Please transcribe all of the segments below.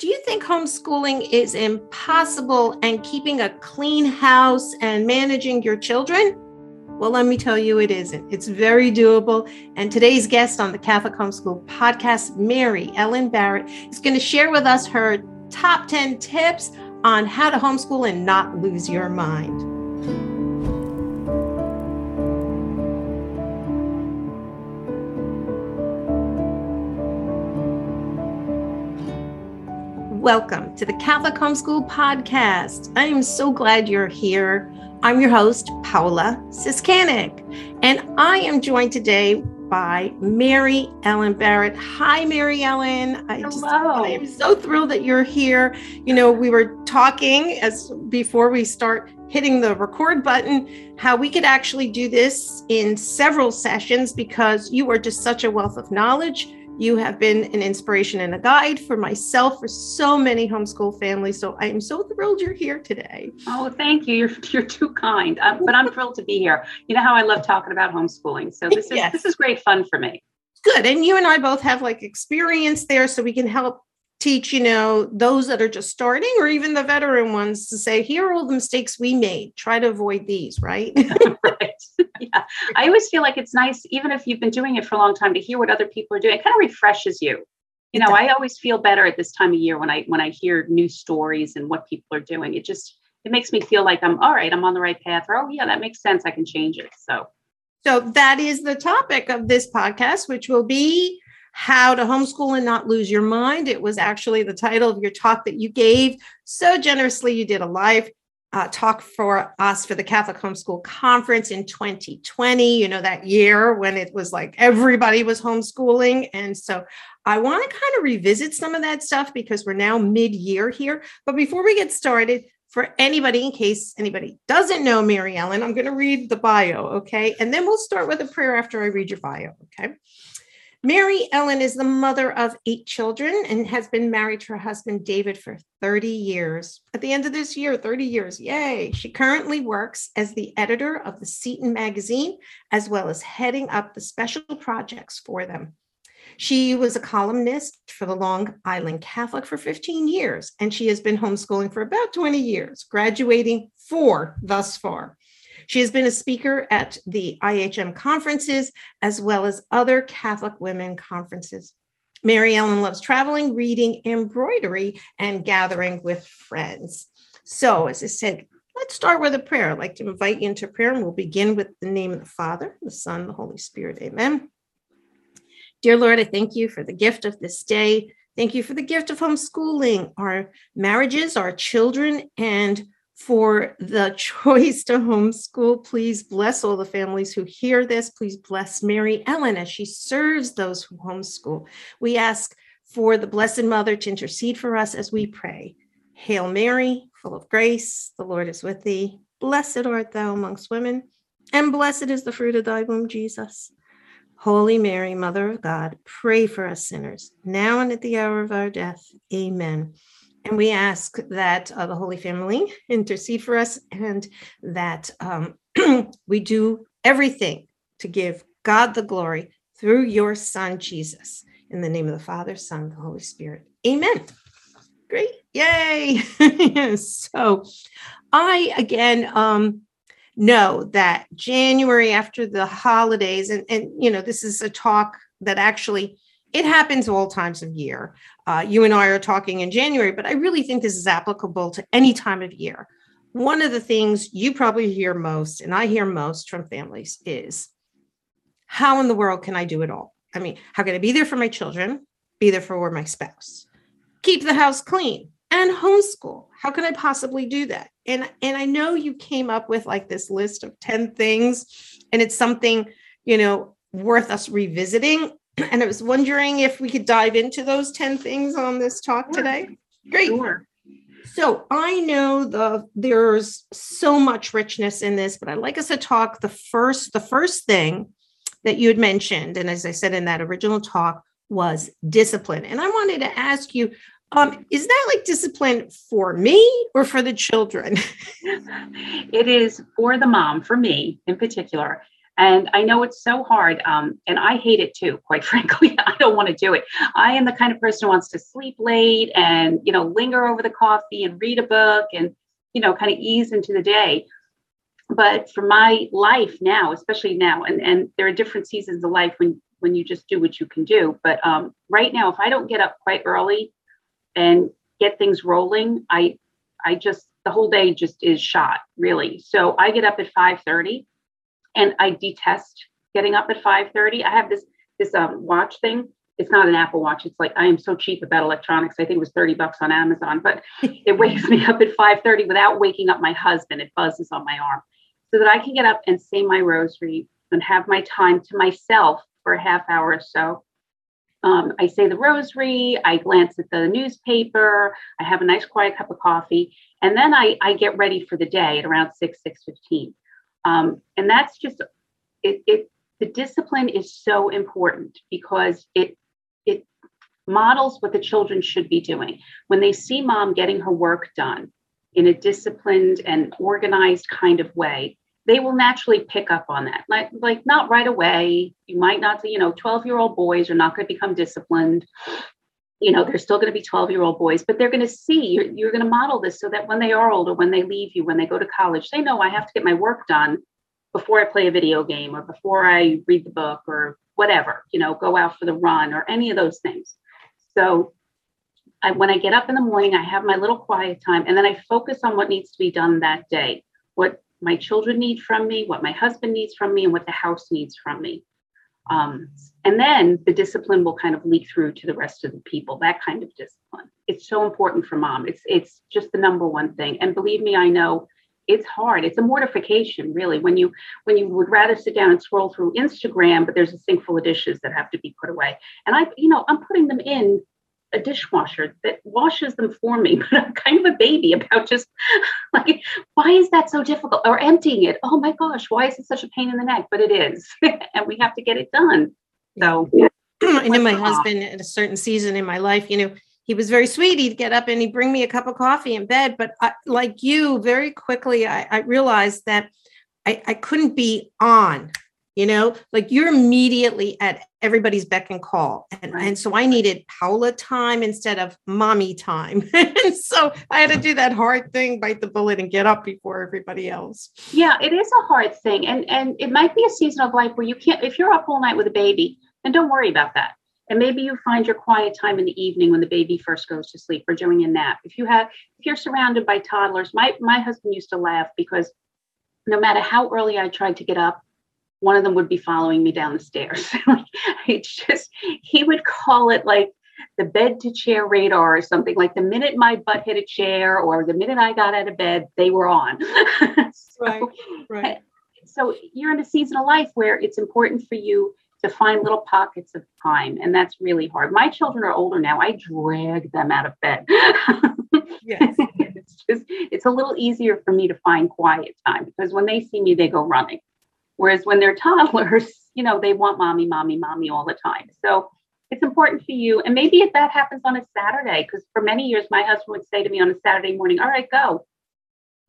Do you think homeschooling is impossible and keeping a clean house and managing your children? Well, let me tell you, it isn't. It's very doable. And today's guest on the Catholic Homeschool podcast, Mary Ellen Barrett, is going to share with us her top 10 tips on how to homeschool and not lose your mind. Welcome to the Catholic Homeschool Podcast. I am so glad you're here. I'm your host, Paola Siskanik, and I am joined today by Mary Ellen Barrett. Hi, Mary Ellen. I Hello. Just, I am so thrilled that you're here. You know, we were talking as before we start hitting the record button how we could actually do this in several sessions because you are just such a wealth of knowledge you have been an inspiration and a guide for myself, for so many homeschool families. So I am so thrilled you're here today. Oh, thank you. You're, you're too kind. Um, but I'm thrilled to be here. You know how I love talking about homeschooling. So this is yes. this is great fun for me. Good. And you and I both have like experience there, so we can help teach you know those that are just starting or even the veteran ones to say here are all the mistakes we made. Try to avoid these right? Right. Yeah. I always feel like it's nice even if you've been doing it for a long time to hear what other people are doing. It kind of refreshes you. You know i always feel better at this time of year when i when i hear new stories and what people are doing. It just it makes me feel like i'm all right i'm on the right path or oh yeah that makes sense. I can change it. So so that is the topic of this podcast which will be how to homeschool and not lose your mind. It was actually the title of your talk that you gave so generously. You did a live uh, talk for us for the Catholic Homeschool Conference in 2020, you know, that year when it was like everybody was homeschooling. And so I want to kind of revisit some of that stuff because we're now mid year here. But before we get started, for anybody, in case anybody doesn't know Mary Ellen, I'm going to read the bio, okay? And then we'll start with a prayer after I read your bio, okay? Mary Ellen is the mother of eight children and has been married to her husband David for 30 years. At the end of this year, 30 years, yay. She currently works as the editor of the Seton magazine, as well as heading up the special projects for them. She was a columnist for the Long Island Catholic for 15 years, and she has been homeschooling for about 20 years, graduating four thus far. She has been a speaker at the IHM conferences as well as other Catholic women conferences. Mary Ellen loves traveling, reading, embroidery, and gathering with friends. So, as I said, let's start with a prayer. I'd like to invite you into prayer, and we'll begin with the name of the Father, the Son, the Holy Spirit. Amen. Dear Lord, I thank you for the gift of this day. Thank you for the gift of homeschooling, our marriages, our children, and for the choice to homeschool. Please bless all the families who hear this. Please bless Mary Ellen as she serves those who homeschool. We ask for the Blessed Mother to intercede for us as we pray. Hail Mary, full of grace, the Lord is with thee. Blessed art thou amongst women, and blessed is the fruit of thy womb, Jesus. Holy Mary, Mother of God, pray for us sinners, now and at the hour of our death. Amen. And we ask that uh, the Holy Family intercede for us and that um, we do everything to give God the glory through your Son, Jesus. In the name of the Father, Son, and the Holy Spirit. Amen. Great. Yay. so I, again, um, know that January after the holidays, and, and, you know, this is a talk that actually it happens all times of year. Uh, you and I are talking in January, but I really think this is applicable to any time of year. One of the things you probably hear most, and I hear most from families, is how in the world can I do it all? I mean, how can I be there for my children, be there for my spouse, keep the house clean, and homeschool? How can I possibly do that? And and I know you came up with like this list of 10 things, and it's something, you know, worth us revisiting and I was wondering if we could dive into those 10 things on this talk sure. today. Great. Sure. So I know the there's so much richness in this, but I'd like us to talk the first the first thing that you had mentioned, and as I said in that original talk, was discipline. And I wanted to ask you, um, is that like discipline for me or for the children? it is for the mom, for me in particular. And I know it's so hard. Um, and I hate it too, quite frankly. I don't want to do it. I am the kind of person who wants to sleep late and, you know, linger over the coffee and read a book and, you know, kind of ease into the day. But for my life now, especially now, and, and there are different seasons of life when when you just do what you can do. But um, right now, if I don't get up quite early and get things rolling, I I just the whole day just is shot really. So I get up at 5:30 and I detest getting up at 5:30. I have this this um, watch thing. It's not an Apple Watch. It's like I am so cheap about electronics. I think it was 30 bucks on Amazon, but it wakes me up at 5:30 without waking up my husband. It buzzes on my arm so that I can get up and say my rosary and have my time to myself for a half hour or so. Um, I say the rosary, I glance at the newspaper, I have a nice quiet cup of coffee, and then I, I get ready for the day at around 6, 6.15. Um, and that's just, it, it, the discipline is so important because it, it models what the children should be doing. When they see mom getting her work done in a disciplined and organized kind of way, they will naturally pick up on that. Like, like not right away. You might not, you know, 12 year old boys are not going to become disciplined. You know, they're still going to be 12 year old boys, but they're going to see you're, you're going to model this so that when they are older, when they leave you, when they go to college, they know I have to get my work done before I play a video game or before I read the book or whatever, you know, go out for the run or any of those things. So I, when I get up in the morning, I have my little quiet time and then I focus on what needs to be done that day. What my children need from me, what my husband needs from me, and what the house needs from me. Um, and then the discipline will kind of leak through to the rest of the people. That kind of discipline. It's so important for mom. It's it's just the number one thing. And believe me, I know it's hard. It's a mortification, really, when you when you would rather sit down and scroll through Instagram, but there's a sink full of dishes that have to be put away. And I, you know, I'm putting them in a dishwasher that washes them for me, but I'm kind of a baby about just like, why is that so difficult? Or emptying it. Oh my gosh, why is it such a pain in the neck? But it is. and we have to get it done. So I know my husband at a certain season in my life, you know, he was very sweet. He'd get up and he'd bring me a cup of coffee in bed. But I, like you, very quickly, I, I realized that I, I couldn't be on you know like you're immediately at everybody's beck and call. And, right. and so i needed Paola time instead of mommy time. And so i had to do that hard thing bite the bullet and get up before everybody else. Yeah it is a hard thing. And and it might be a season of life where you can't if you're up all night with a baby then don't worry about that. And maybe you find your quiet time in the evening when the baby first goes to sleep or during a nap. If you have if you're surrounded by toddlers my my husband used to laugh because no matter how early i tried to get up one of them would be following me down the stairs. it's just, he would call it like the bed to chair radar or something. Like the minute my butt hit a chair or the minute I got out of bed, they were on. so, right, right. So you're in a season of life where it's important for you to find little pockets of time. And that's really hard. My children are older now. I drag them out of bed. yes. it's just, it's a little easier for me to find quiet time because when they see me, they go running. Whereas when they're toddlers, you know, they want mommy, mommy, mommy all the time. So it's important for you. And maybe if that happens on a Saturday, because for many years, my husband would say to me on a Saturday morning, all right, go,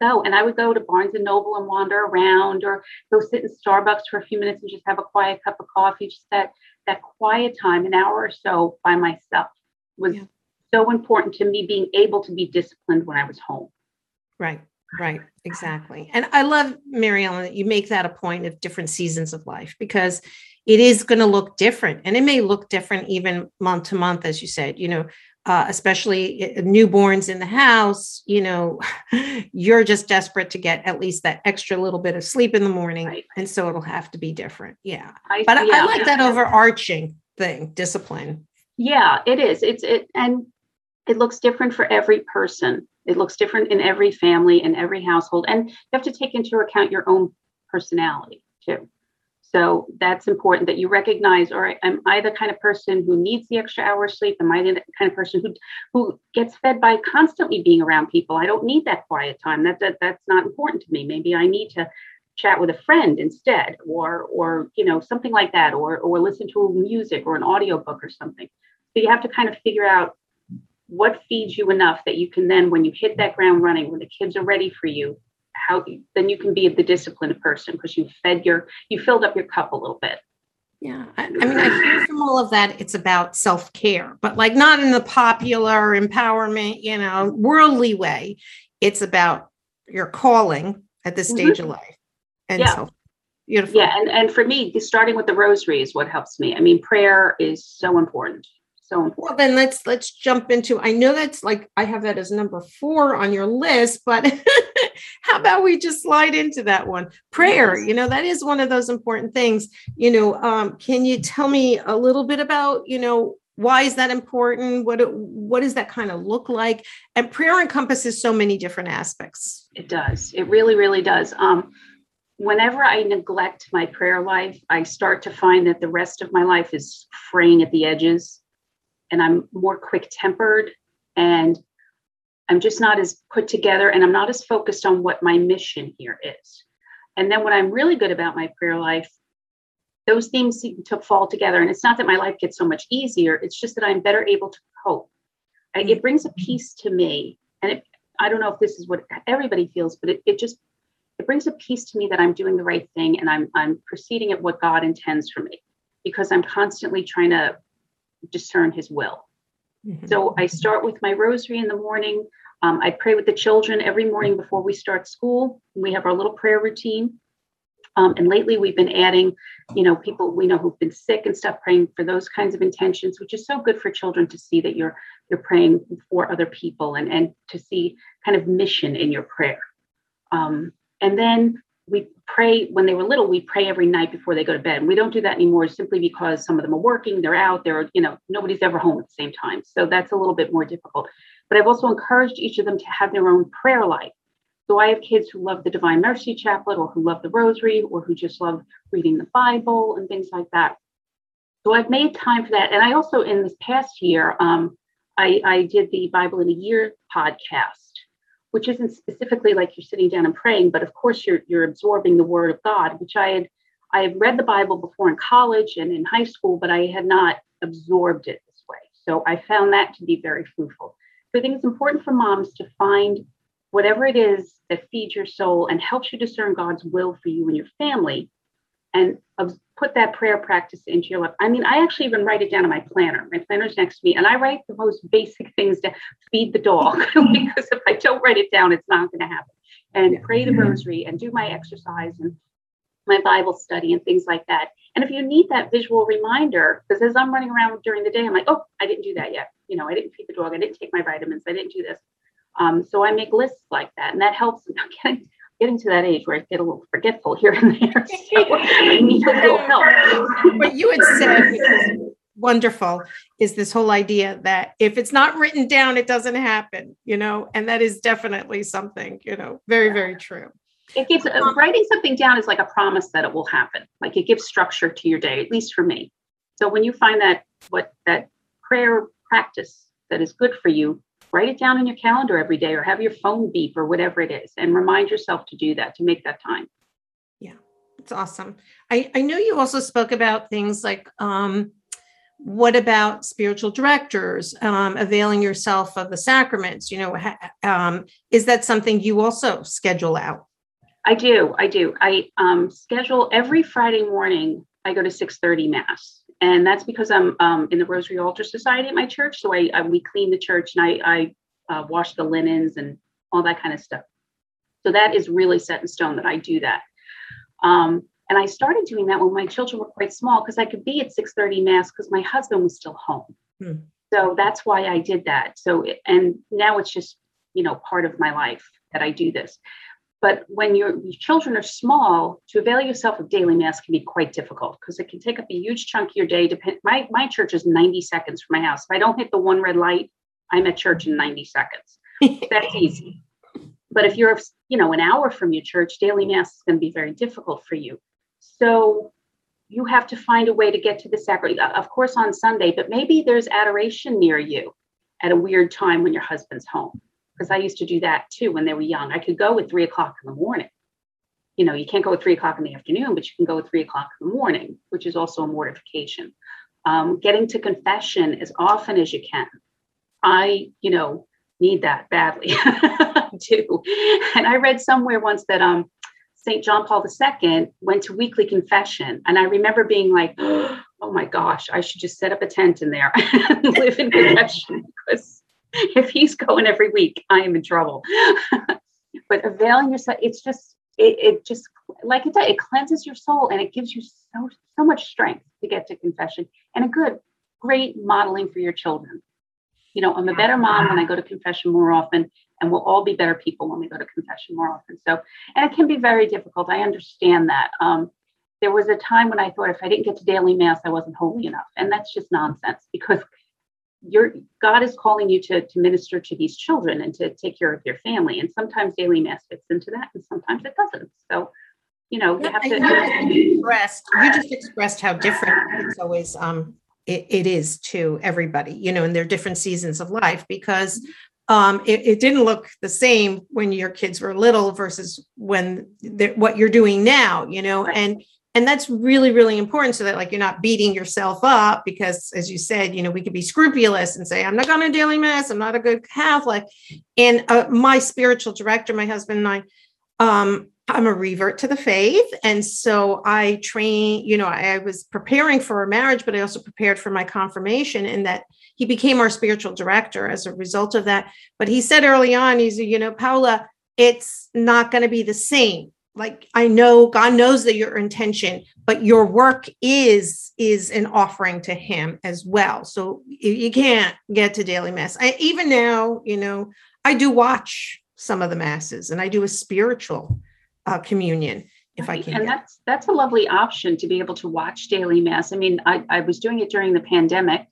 go. And I would go to Barnes and Noble and wander around or go sit in Starbucks for a few minutes and just have a quiet cup of coffee, just that, that quiet time, an hour or so by myself was yeah. so important to me being able to be disciplined when I was home. Right. Right, exactly. And I love, Mary Ellen, that you make that a point of different seasons of life because it is going to look different. And it may look different even month to month, as you said, you know, uh, especially newborns in the house, you know, you're just desperate to get at least that extra little bit of sleep in the morning. Right. And so it'll have to be different. Yeah. I, but yeah. I, I like that overarching thing, discipline. Yeah, it is. It's it and it looks different for every person. It looks different in every family and every household. And you have to take into account your own personality too. So that's important that you recognize, right, am I the kind of person who needs the extra hour of sleep? Am I the kind of person who who gets fed by constantly being around people? I don't need that quiet time. That, that that's not important to me. Maybe I need to chat with a friend instead, or or you know, something like that, or or listen to music or an audiobook or something. So you have to kind of figure out what feeds you enough that you can then, when you hit that ground running, when the kids are ready for you, how then you can be the disciplined person because you fed your you filled up your cup a little bit. Yeah I, I mean i hear from all of that it's about self-care but like not in the popular empowerment you know worldly way. It's about your calling at this stage mm-hmm. of life and yeah. so beautiful. Yeah and, and for me starting with the rosary is what helps me. I mean prayer is so important so. Well, then let's let's jump into. I know that's like I have that as number four on your list, but how about we just slide into that one? Prayer. You know that is one of those important things. You know, um, can you tell me a little bit about you know why is that important? What what does that kind of look like? And prayer encompasses so many different aspects. It does. It really, really does. Um, whenever I neglect my prayer life, I start to find that the rest of my life is fraying at the edges and I'm more quick tempered and I'm just not as put together and I'm not as focused on what my mission here is. And then when I'm really good about my prayer life, those themes seem to fall together. And it's not that my life gets so much easier, it's just that I'm better able to cope. Mm-hmm. It brings a peace to me. And it, I don't know if this is what everybody feels, but it, it just it brings a peace to me that I'm doing the right thing and I'm I'm proceeding at what God intends for me because I'm constantly trying to discern his will. Mm-hmm. So I start with my rosary in the morning. Um, I pray with the children every morning before we start school. We have our little prayer routine. Um, and lately we've been adding, you know, people we know who've been sick and stuff, praying for those kinds of intentions, which is so good for children to see that you're you're praying for other people and and to see kind of mission in your prayer. Um, and then we pray when they were little we pray every night before they go to bed. And we don't do that anymore simply because some of them are working they're out they're you know nobody's ever home at the same time. So that's a little bit more difficult. But i've also encouraged each of them to have their own prayer life. So i have kids who love the divine mercy chaplet or who love the rosary or who just love reading the bible and things like that. So i've made time for that. And i also in this past year um, I, I did the bible in a year podcast which isn't specifically like you're sitting down and praying, but of course you're you're absorbing the word of God, which I had I had read the Bible before in college and in high school, but I had not absorbed it this way. So I found that to be very fruitful. So I think it's important for moms to find whatever it is that feeds your soul and helps you discern God's will for you and your family and put that prayer practice into your life. I mean, I actually even write it down in my planner. My planner's next to me, and I write the most basic things to feed the dog because if I don't write it down, it's not going to happen. And yeah. pray the rosary and do my exercise and my Bible study and things like that. And if you need that visual reminder, because as I'm running around during the day, I'm like, oh, I didn't do that yet. You know, I didn't feed the dog. I didn't take my vitamins. I didn't do this. Um, so I make lists like that, and that helps. Getting, getting to that age where I get a little forgetful here and there. So I need a little help. what you had said, which is wonderful, is this whole idea that if it's not written down, it doesn't happen, you know, and that is definitely something, you know, very, very true. It gives uh, writing something down is like a promise that it will happen. Like it gives structure to your day, at least for me. So when you find that what that prayer practice that is good for you, write it down in your calendar every day or have your phone beep or whatever it is and remind yourself to do that to make that time. Yeah it's awesome. I i know you also spoke about things like um what about spiritual directors um, availing yourself of the sacraments you know ha, um, is that something you also schedule out? I do i do. I um, schedule every friday morning i go to 6.30 mass and that's because I'm um, in the Rosary Altar Society at my church. So I, I we clean the church and I, I uh, wash the linens and all that kind of stuff. So that is really set in stone that I do that. Um, and I started doing that when my children were quite small because I could be at 6:30 mass because my husband was still home. Hmm. So that's why I did that. So and now it's just you know part of my life that I do this. But when your, your children are small, to avail yourself of daily mass can be quite difficult because it can take up a huge chunk of your day. Depend, my, my church is 90 seconds from my house. If I don't hit the one red light, I'm at church in 90 seconds. That's easy. But if you're, you know, an hour from your church, daily mass is going to be very difficult for you. So you have to find a way to get to the sacrament, uh, of course, on Sunday, but maybe there's adoration near you at a weird time when your husband's home because I used to do that too when they were young. I could go at three o'clock in the morning. You know, you can't go at three o'clock in the afternoon, but you can go at three o'clock in the morning, which is also a mortification. Um, getting to confession as often as you can. I, you know, need that badly too. And I read somewhere once that um St. John Paul II went to weekly confession. And I remember being like, oh my gosh, I should just set up a tent in there and live in confession because if he's going every week, I am in trouble. but availing yourself, it's just, it, it just, like it does, it cleanses your soul and it gives you so, so much strength to get to confession and a good, great modeling for your children. You know, I'm a better mom when I go to confession more often and we'll all be better people when we go to confession more often. So, and it can be very difficult. I understand that. Um, there was a time when I thought if I didn't get to daily mass, I wasn't holy enough, and that's just nonsense because your God is calling you to to minister to these children and to take care of your family, and sometimes daily mass fits into that, and sometimes it doesn't. So, you know, you have to. You expressed, you just expressed how different it's always um it, it is to everybody, you know, in their different seasons of life because um, it, it, didn't look the same when your kids were little versus when what you're doing now, you know, right. and and that's really really important so that like you're not beating yourself up because as you said you know we could be scrupulous and say i'm not going to daily mass i'm not a good catholic and uh, my spiritual director my husband and i um, i'm a revert to the faith and so i train you know I, was preparing for a marriage but i also prepared for my confirmation and that he became our spiritual director as a result of that. But he said early on, he's, you know, Paola, it's not going to be the same. Like I know God knows that your intention, but your work is is an offering to Him as well. So you can't get to daily mass. I, even now, you know, I do watch some of the masses, and I do a spiritual uh, communion if I can. And that's that's a lovely option to be able to watch daily mass. I mean, I, I was doing it during the pandemic,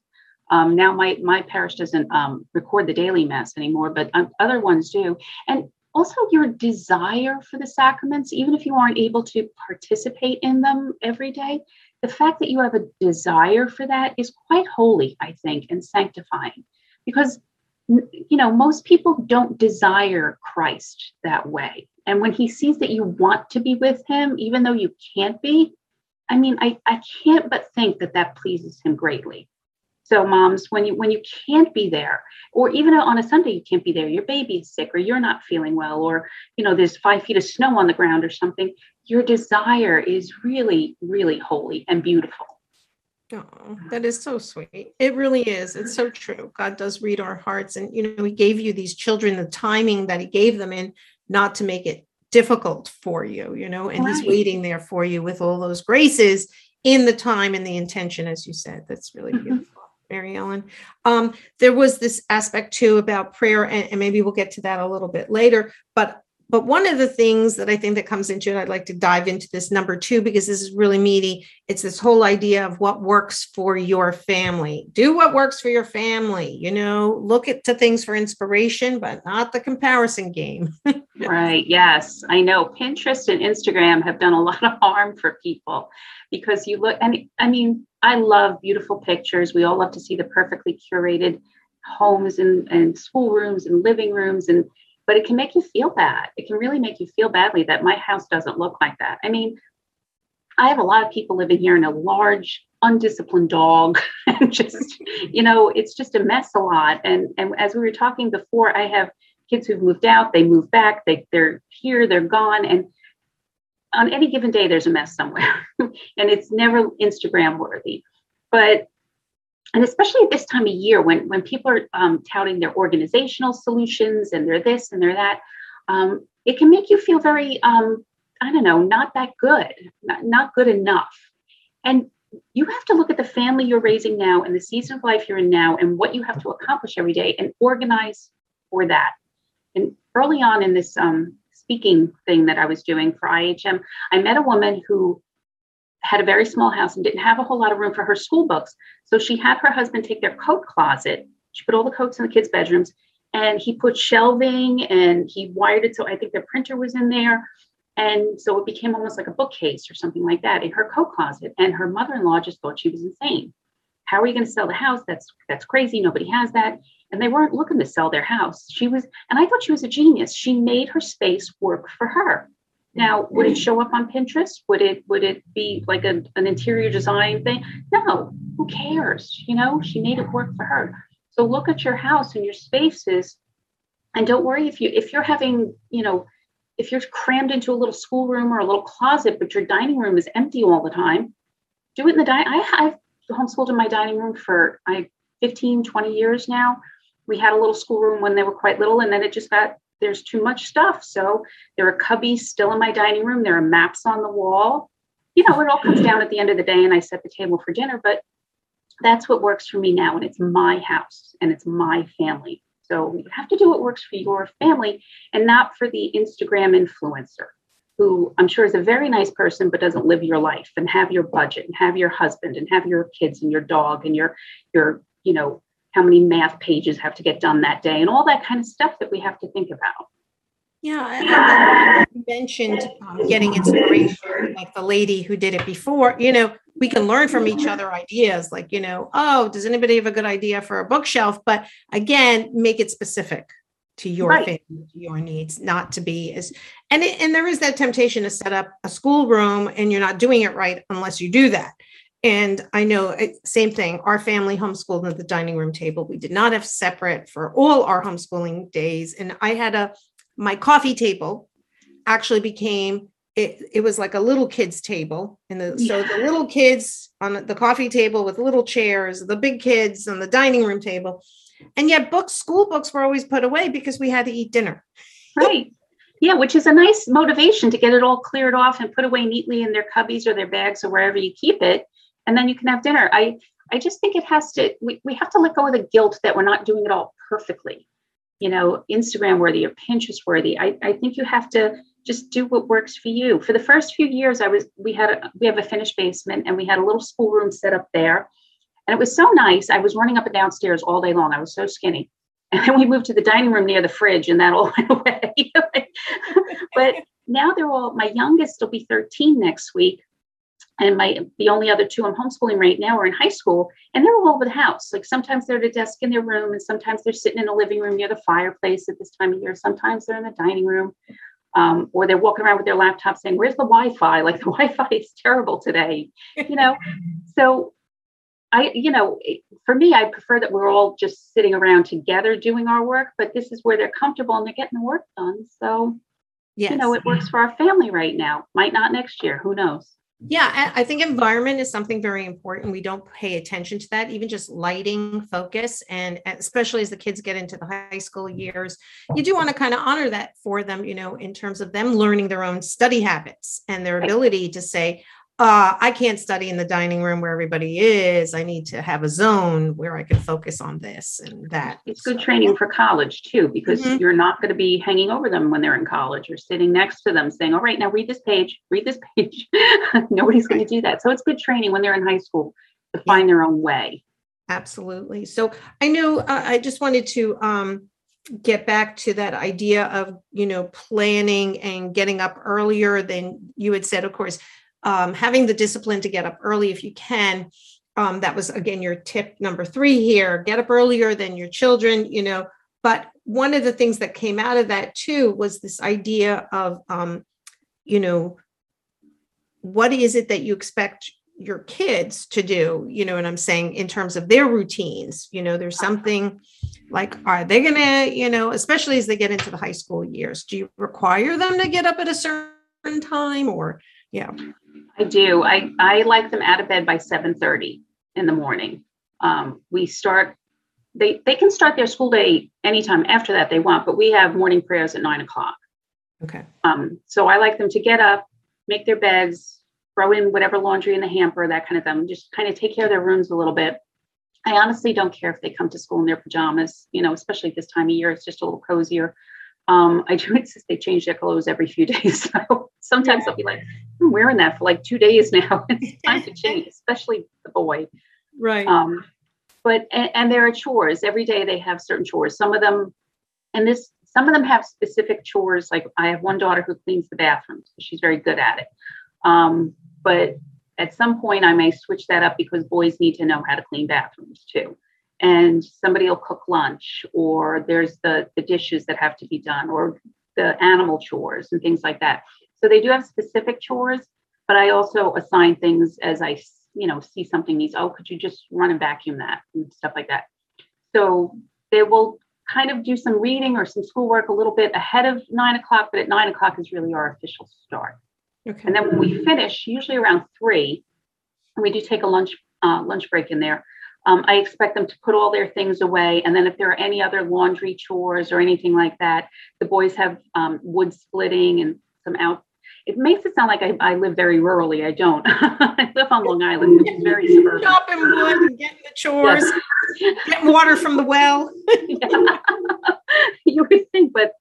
um, now my my parish doesn't um, record the daily mass anymore, but um, other ones do. And also your desire for the sacraments, even if you aren't able to participate in them every day, the fact that you have a desire for that is quite holy, I think, and sanctifying. Because you know most people don't desire Christ that way, and when He sees that you want to be with Him, even though you can't be, I mean, I, I can't but think that that pleases Him greatly. So moms, when you when you can't be there, or even on a Sunday you can't be there, your baby is sick, or you're not feeling well, or you know there's five feet of snow on the ground or something, your desire is really, really holy and beautiful. Oh, that is so sweet. It really is. It's so true. God does read our hearts. And, you know, He gave you these children the timing that He gave them in, not to make it difficult for you, you know, and right. He's waiting there for you with all those graces in the time and the intention, as you said. That's really mm-hmm. beautiful. Mary Ellen. Um, there was this aspect too about prayer, and, and, maybe we'll get to that a little bit later. But but one of the things that I think that comes into it, I'd like to dive into this number two because this is really meaty. It's this whole idea of what works for your family. Do what works for your family. You know, look at to things for inspiration, but not the comparison game. right. Yes, I know. Pinterest and Instagram have done a lot of harm for people because you look. and I mean, I love beautiful pictures. We all love to see the perfectly curated homes and, and schoolrooms and living rooms and but it can make you feel bad. It can really make you feel badly that my house doesn't look like that. I mean, I have a lot of people living here in a large, undisciplined dog, and just, you know, it's just a mess a lot. And and as we were talking before, I have kids who've moved out, they move back, they they're here, they're gone, and on any given day there's a mess somewhere, and it's never Instagram worthy. But and especially at this time of year when when people are um, touting their organizational solutions and they're this and they're that um, it can make you feel very um, i don't know not that good not, not good enough. And you have to look at the family you're raising now and the season of life you're in now and what you have to accomplish every day and organize for that. And early on in this um, speaking thing that i was doing for ihm i met a woman who had a very small house and didn't have a whole lot of room for her school books. So she had her husband take their coat closet. She put all the coats in the kids' bedrooms and he put shelving and he wired it so I think the printer was in there. And so it became almost like a bookcase or something like that in her coat closet. And her mother-in-law just thought she was insane. How are you going to sell the house? That's that's crazy. Nobody has that. And they weren't looking to sell their house. She was, and I thought she was a genius. She made her space work for her. Now, would it show up on Pinterest? Would it would it be like a, an interior design thing? No, who cares? You know, she made it work for her. So look at your house and your spaces and don't worry if you if you're having you know if you're crammed into a little schoolroom or a little closet but your dining room is empty all the time do it in the dining I, i've homeschooled in my dining room for i 15 20 years now we had a little schoolroom when they were quite little and then it just got there's too much stuff. So there are cubbies still in my dining room. There are maps on the wall. You know it all comes down at the end of the day and i set the table for dinner but that's what works for me now and it's my house and it's my family. So you have to do what works for your family and not for the Instagram influencer who I'm sure is a very nice person but doesn't live your life and have your budget and have your husband and have your kids and your dog and your your you know how many math pages have to get done that day and all that kind of stuff that we have to think about. Yeah, you mentioned um, getting inspiration, like the lady who did it before. You know, we can learn from each other ideas like you know oh does anybody have a good idea for a bookshelf but again make it specific to your right. family to your needs not to be as and it, and there is that temptation to set up a schoolroom and you're not doing it right unless you do that and i know eh, same thing our family homeschooled at the dining room table. We did not have separate for all our homeschooling days. And i had a my coffee table actually became it, it was like a little kids table. And the, yeah. so the little kids on the coffee table with little chairs the big kids on the dining room table. And yet books school books were always put away because we had to eat dinner. Right. Yeah which is a nice motivation to get it all cleared off and put away neatly in their cubbies or their bags or wherever you keep it and then you can have dinner i i just think it has to we, we have to let go of the guilt that we're not doing it all perfectly you know instagram worthy or pinterest worthy I, I think you have to just do what works for you. For the first few years, I was we had a, we have a finished basement and we had a little schoolroom set up there, and it was so nice. I was running up and downstairs all day long. I was so skinny, and then we moved to the dining room near the fridge, and that all went away. but now they're all. My youngest will be 13 next week, and my the only other two I'm homeschooling right now are in high school, and they're all over the house. Like sometimes they're at a desk in their room, and sometimes they're sitting in a living room near the fireplace at this time of year. Sometimes they're in the dining room um, or they're walking around with their laptop saying, "Where's the Wi-Fi?" Like the Wi-Fi is terrible today, you know. so, I, you know, for me, I prefer that we're all just sitting around together doing our work. But this is where they're comfortable and they're getting the work done. So, yes. you know, it works for our family right now. Might not next year. Who knows? Yeah, I think environment is something very important. We don't pay attention to that, even just lighting, focus, and especially as the kids get into the high school years, you do want to kind of honor that for them, you know, in terms of them learning their own study habits and their ability to say, uh, I can't study in the dining room where everybody is. I need to have a zone where I can focus on this and that. It's good so, training for college too, because mm-hmm. you're not going to be hanging over them when they're in college. You're sitting next to them saying, all right, now read this page, read this page. Nobody's going to do that. So it's good training when they're in high school to find yeah. their own way. Absolutely. So I know uh, I just wanted to um, get back to that idea of, you know, planning and getting up earlier than you had said, of course, um, having the discipline to get up early if you can. Um, that was again your tip number three here get up earlier than your children, you know. But one of the things that came out of that too was this idea of, um, you know, what is it that you expect your kids to do you know what i'm saying in terms of their routines you know there's something like are they gonna you know especially as they get into the high school years do you require them to get up at a certain time or yeah I do. I, I like them out of bed by 7:30 in the morning. Um, we start they they can start their school day anytime after that they want, but we have morning prayers at nine o'clock. Okay. Um, so I like them to get up, make their beds, throw in whatever laundry in the hamper, that kind of thing. Just kind of take care of their rooms a little bit. I honestly don't care if they come to school in their pajamas, you know, especially this time of year. It's just a little cozier. Um, I do insist they change their clothes every few days. So sometimes they'll be like, I'm wearing that for like two days now. it's time to change, especially the boy. Right. Um, but and, and there are chores every day. They have certain chores. Some of them, and this some of them have specific chores. Like I have one daughter who cleans the bathrooms. She's very good at it. Um, but at some point, I may switch that up because boys need to know how to clean bathrooms too and somebody will cook lunch or there's the the dishes that have to be done or the animal chores and things like that so they do have specific chores but i also assign things as i you know see something needs oh could you just run and vacuum that and stuff like that so they will kind of do some reading or some schoolwork a little bit ahead of nine o'clock, but at nine o'clock is really our official start. Okay. And then when we finish, usually around three, and we do take a lunch uh, lunch break in there. Um, I expect them to put all their things away, and then if there are any other laundry chores or anything like that, the boys have um, wood splitting and some out it makes it sound like I, I live very rurally. I don't. I live on Long Island, which is very suburban. Chopping wood and getting the chores, yes. getting water from the well. you would think, but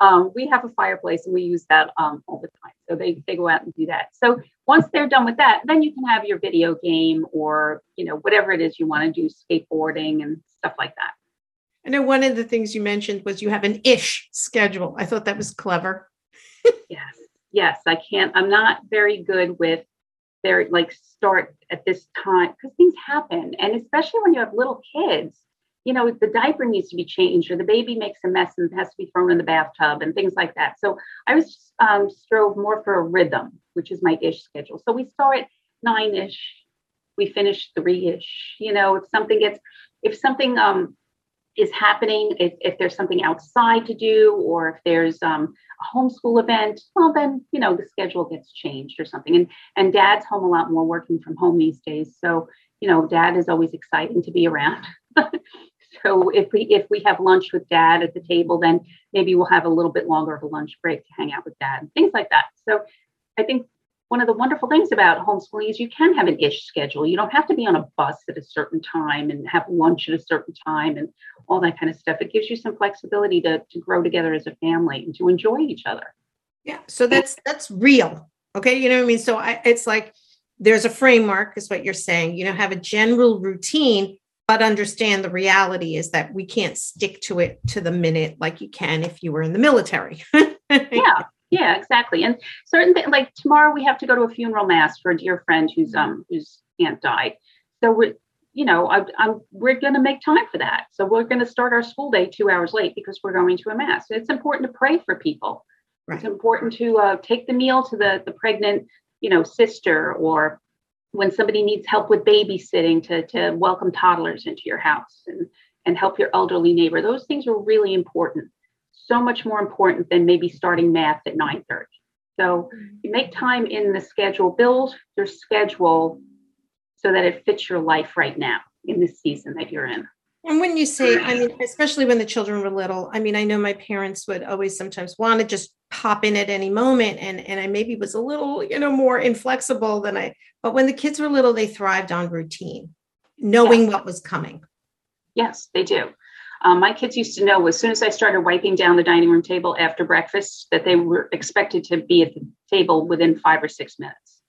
um, we have a fireplace and we use that um, all the time. So they, they go out and do that. So once they're done with that, then you can have your video game or, you know, whatever it is you want to do, skateboarding and stuff like that. I know one of the things you mentioned was you have an ish schedule. I thought that was clever. yes yes, I can't, I'm not very good with their like start at this time because things happen. And especially when you have little kids, you know, the diaper needs to be changed or the baby makes a mess and has to be thrown in the bathtub and things like that. So I was um, strove more for a rhythm, which is my ish schedule. So we start nine ish, we finish three ish. You know, if something gets, if something um, is happening, if, if there's something outside to do, or if there's um, a homeschool event, well, then you know the schedule gets changed or something. And and Dad's home a lot more, working from home these days. So you know, Dad is always exciting to be around. so if we if we have lunch with Dad at the table, then maybe we'll have a little bit longer of a lunch break to hang out with Dad, and things like that. So I think one of the wonderful things about homeschooling is you can have an ish schedule. You don't have to be on a bus at a certain time and have lunch at a certain time and all that kind of stuff. It gives you some flexibility to, to grow together as a family and to enjoy each other. Yeah. So that's that's real. Okay. You know what I mean? So I, it's like there's a framework, is what you're saying. You know, have a general routine, but understand the reality is that we can't stick to it to the minute like you can if you were in the military. yeah. Yeah, exactly. And certain things like tomorrow we have to go to a funeral mass for a dear friend whose um whose aunt died. So we you know, I, am we're going to make time for that. So we're going to start our school day two hours late because we're going to a mass. It's important to pray for people. Right. It's important to uh, take the meal to the the pregnant, you know, sister, or when somebody needs help with babysitting, to to welcome toddlers into your house and and help your elderly neighbor. Those things are really important so much more important than maybe starting math at 9:30. So mm-hmm. you make time in the schedule, build your schedule so that it fits your life right now in the season that you're in. And when you say, I mean, especially when the children were little, I mean, I know my parents would always sometimes want to just pop in at any moment. And, and I maybe was a little, you know, more inflexible than I, but when the kids were little, they thrived on routine, knowing what was coming. Yes, they do. Um, my kids used to know as soon as I started wiping down the dining room table after breakfast that they were expected to be at the table within five or six minutes.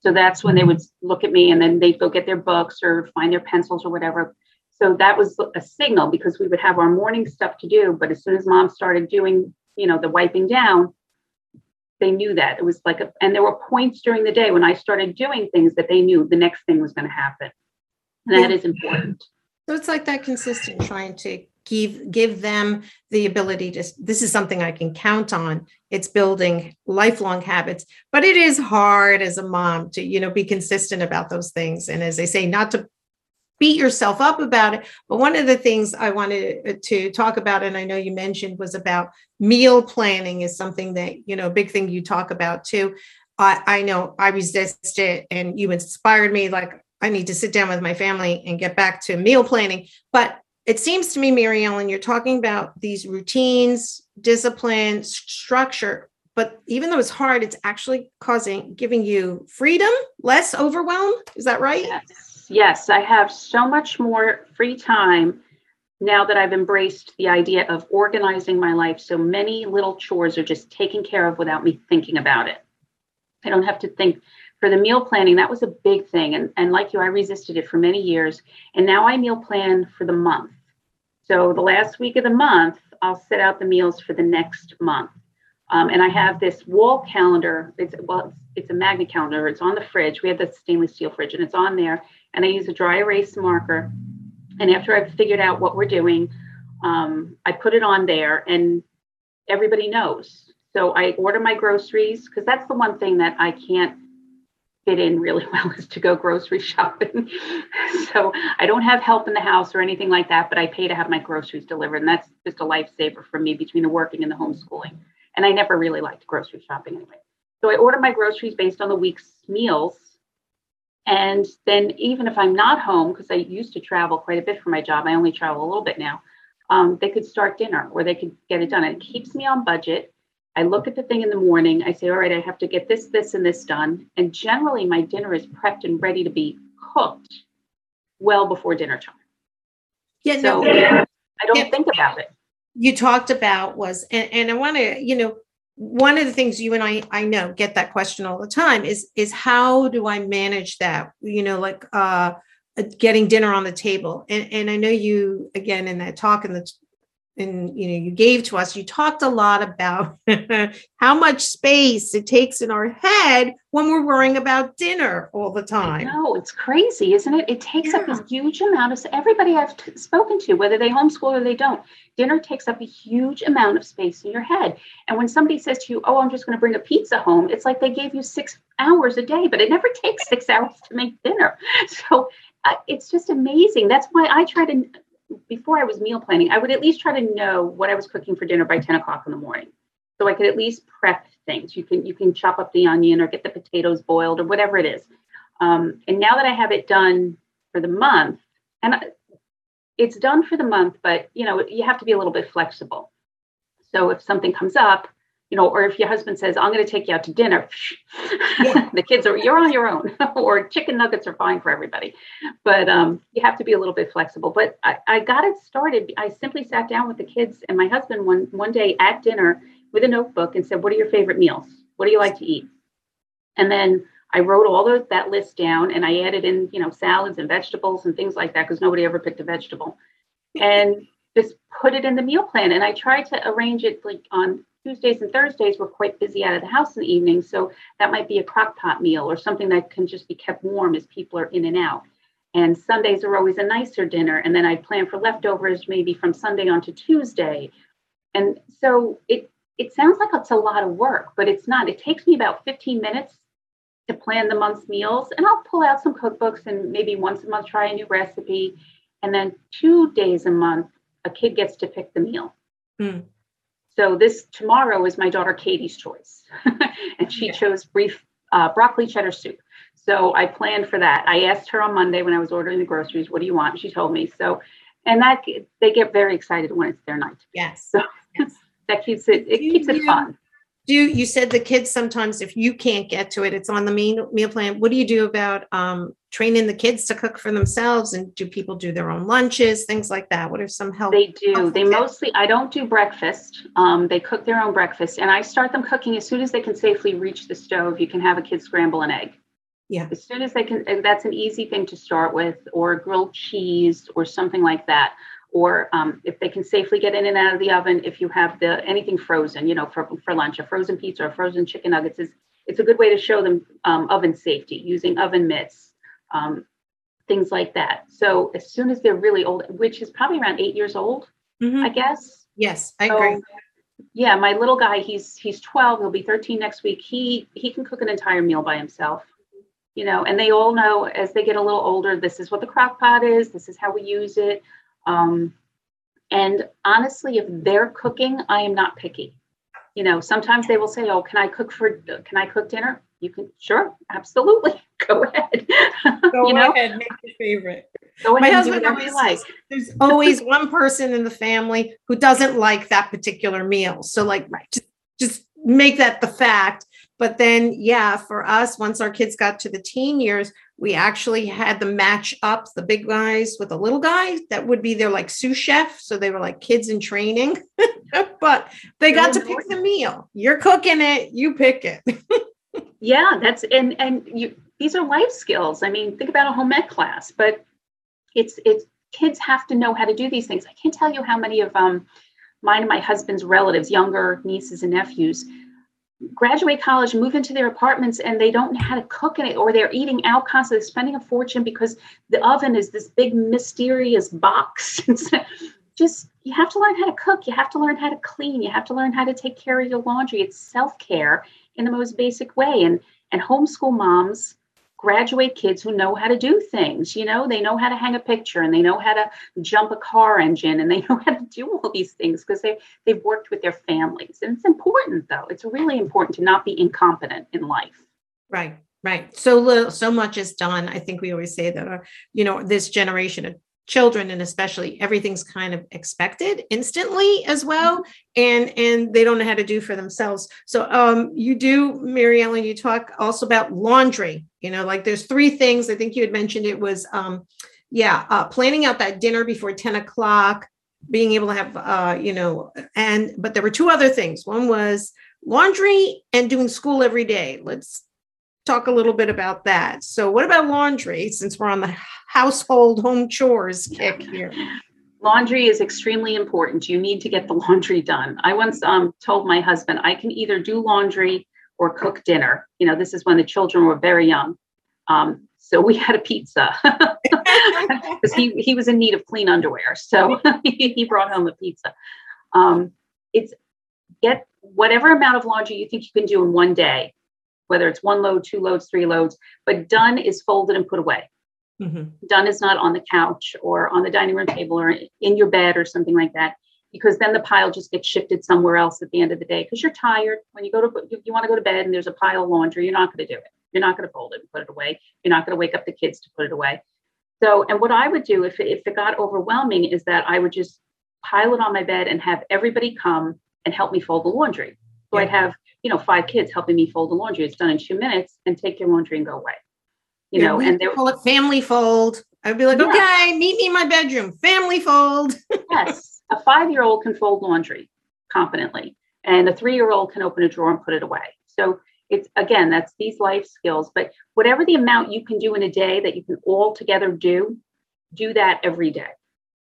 So that's when they would look at me and then they'd go get their books or find their pencils or whatever. So that was a signal because we would have our morning stuff to do. But as soon as mom started doing, you know, the wiping down, they knew that it was like a, and there were points during the day when I started doing things that they knew the next thing was going to happen. And that is important. So it's like that consistent trying to give give them the ability to this is something i can count on it's building lifelong habits but it is hard as a mom to you know be consistent about those things and as they say not to beat yourself up about it but one of the things i wanted uh, to talk about and i know you mentioned was about meal planning is something that you know big thing you talk about too I, I know i resist it and you inspired me like i need to sit down with my family and get back to meal planning but it seems to me, Mary Ellen, you're talking about these routines, discipline, structure, but even though it's hard, it's actually causing giving you freedom, less overwhelm. Is that right? Yes. Yes. I have so much more free time now that I've embraced the idea of organizing my life. So many little chores are just taken care of without me thinking about it. I don't have to think for the meal planning, that was a big thing. And, and like you, I resisted it for many years. And now I meal plan for the month. So the last week of the month, I'll set out the meals for the next month. Um, and I have this wall calendar. It's well, it's, it's, a magnet calendar. It's on the fridge. We have the stainless steel fridge, and it's on there. And I use a dry erase marker. And after I've figured out what we're doing, um, I put it on there, and everybody knows. So I order my groceries because that's the one thing that I can't fit in really well is to go grocery shopping. so I don't have help in the house or anything like that, but I pay to have my groceries delivered. And that's just a lifesaver for me between the working and the homeschooling. And I never really liked grocery shopping anyway. So I order my groceries based on the week's meals. And then even if I'm not home, because I used to travel quite a bit for my job, I only travel a little bit now. Um, they could start dinner or they could get it done. And it keeps me on budget I look at the thing in the morning. I say, all right, I have to get this, this, and this done. And generally, my dinner is prepped and ready to be cooked well before dinner time. Yeah, so no, I don't yeah, think about it. You talked about was, and, and I want to, you know, one of the things you and I I know get that question all the time is is how do I manage that? You know, like uh getting dinner on the table. And and I know you again in that talk in the and you know you gave to us you talked a lot about how much space it takes in our head when we're worrying about dinner all the time. No it's crazy isn't it? It takes yeah. up a huge amount of everybody i've t- spoken to whether they homeschool or they don't dinner takes up a huge amount of space in your head. And when somebody says to you oh i'm just going to bring a pizza home it's like they gave you six hours a day but it never takes six hours to make dinner. So uh, it's just amazing. That's why i try to before I was meal planning, I would at least try to know what I was cooking for dinner by 10 o'clock in the morning. So I could at least prep things. You can you can chop up the onion or get the potatoes boiled or whatever it is. Um, and now that I have it done for the month, and it's done for the month, but you know you have to be a little bit flexible. So if something comes up, you know, or if your husband says, I'm going to take you out to dinner, yeah. the kids are, you're on your own, or chicken nuggets are fine for everybody. But um, you have to be a little bit flexible. But I, I got it started. I simply sat down with the kids and my husband one, one day at dinner with a notebook and said, What are your favorite meals? What do you like to eat? And then I wrote all those, that list down and I added in, you know, salads and vegetables and things like that because nobody ever picked a vegetable. And just put it in the meal plan. And I tried to arrange it like on Tuesdays and Thursdays, we're quite busy out of the house in the evening. So that might be a crock pot meal or something that can just be kept warm as people are in and out. And Sundays are always a nicer dinner. And then I plan for leftovers maybe from Sunday on to Tuesday. And so it it sounds like it's a lot of work, but it's not. It takes me about 15 minutes to plan the month's meals. And I'll pull out some cookbooks and maybe once a month try a new recipe. And then two days a month, a kid gets to pick the meal. Mm. So this tomorrow is my daughter Katie's choice, and she yeah. chose brief uh, broccoli cheddar soup. So I planned for that. I asked her on Monday when I was ordering the groceries, "What do you want?" She told me. So, and that they get very excited when it's their night. Yes. So yes. that keeps it. It keeps it fun do you said the kids sometimes if you can't get to it it's on the meal meal plan. What do you do about um, training the kids to cook for themselves? And do people do their own lunches things like that? What are some help they do. they tips? mostly i don't do breakfast. Um, they cook their own breakfast. And i start them cooking as soon as they can safely reach the stove. You can have a kid scramble an egg. Yeah. As soon as they can that's an easy thing to start with or grilled cheese or something like that or um, if they can safely get in and out of the oven if you have the anything frozen you know for, for lunch a frozen pizza or frozen chicken nuggets is it's a good way to show them um, oven safety using oven mitts um, things like that. So as soon as they're really old which is probably around eight years old mm-hmm. i guess. Yes i so, agree yeah my little guy he's he's 12 he'll be 13 next week. He he can cook an entire meal by himself you know and they all know as they get a little older this is what the crock pot is this is how we use it um, and honestly, if they're cooking, I am not picky. You know, sometimes they will say, "Oh, can I cook for? Can I cook dinner?" You can, sure, absolutely, go ahead. Go you know? ahead, make your favorite. Go My husband always like. There's always one person in the family who doesn't like that particular meal. So, like, right. just, just make that the fact. But then, yeah, for us, once our kids got to the teen years, we actually had them match up the big guys with the little guys that would be their like sous chef. So they were like kids in training but they got to pick the meal. You're cooking it you pick it. Yeah that's and and you these are life skills. I mean think about a home ec class but it's it's kids have to know how to do these things. I can't tell you how many of um mine and my husband's relatives younger nieces and nephews graduate college, move into their apartments, and they don't know how to cook in it, or they're eating out constantly, spending a fortune because the oven is this big mysterious box. Just you have to learn how to cook. You have to learn how to clean. You have to learn how to take care of your laundry. It's self care in the most basic way. And and homeschool moms graduate kids who know how to do things. You know, they know how to hang a picture and they know how to jump a car engine and they know how to do all these things because they they've worked with their families. And it's important though. It's really important to not be incompetent in life. Right. Right. So little, so much is done. I think we always say that, uh, you know, this generation of children and especially everything's kind of expected instantly as well. And and they don't know how to do for themselves. So um you do mary ellen you talk also about laundry. You know like there's three things. I think you had mentioned it was um yeah uh, planning out that dinner before 10 o'clock being able to have uh you know and but there were two other things. One was laundry and doing school every day. Let's talk a little bit about that. So, what about laundry since we're on the household home chores kick here? Laundry is extremely important. You need to get the laundry done. I once um, told my husband I can either do laundry or cook dinner. You know, this is when the children were very young. Um, so we had a pizza because he, he was in need of clean underwear. So he brought home a pizza. Um, it's get whatever amount of laundry you think you can do in one day whether it's one load, two loads, three loads, but done is folded and put away. Mm-hmm. Done is not on the couch or on the dining room table or in your bed or something like that, because then the pile just gets shifted somewhere else at the end of the day. Because you're tired when you go to you, you want to go to bed and there's a pile of laundry, you're not going to do it. You're not going to fold it and put it away. You're not going to wake up the kids to put it away. So, and what I would do if if it got overwhelming is that I would just pile it on my bed and have everybody come and help me fold the laundry. So yeah. I'd have you know, five kids helping me fold the laundry. It's done in two minutes and take your laundry and go away. You yeah, know, and they call it family fold. I'd be like, yeah. okay, meet me in my bedroom, family fold. yes. A five year old can fold laundry competently, and a three year old can open a drawer and put it away. So it's again, that's these life skills. But whatever the amount you can do in a day that you can all together do, do that every day.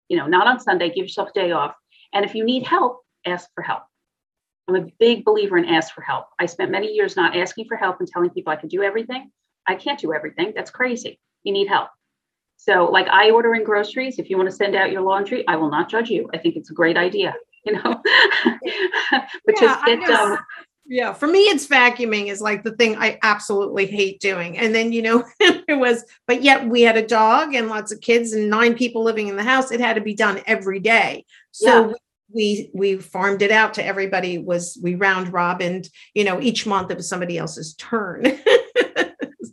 You know, not on Sunday, give yourself a day off. And if you need help, ask for help. I'm a big believer in ask for help. I spent many years not asking for help and telling people I could do everything. I can't do everything. That's crazy. You need help. So, like I order in groceries, if you want to send out your laundry, I will not judge you. I think it's a great idea, you know. but yeah, just get done. Yeah, for me, it's vacuuming is like the thing I absolutely hate doing. And then, you know, it was, but yet we had a dog and lots of kids and nine people living in the house. It had to be done every day. So yeah we we farmed it out to everybody was we round robined you know each month it was somebody else's turn.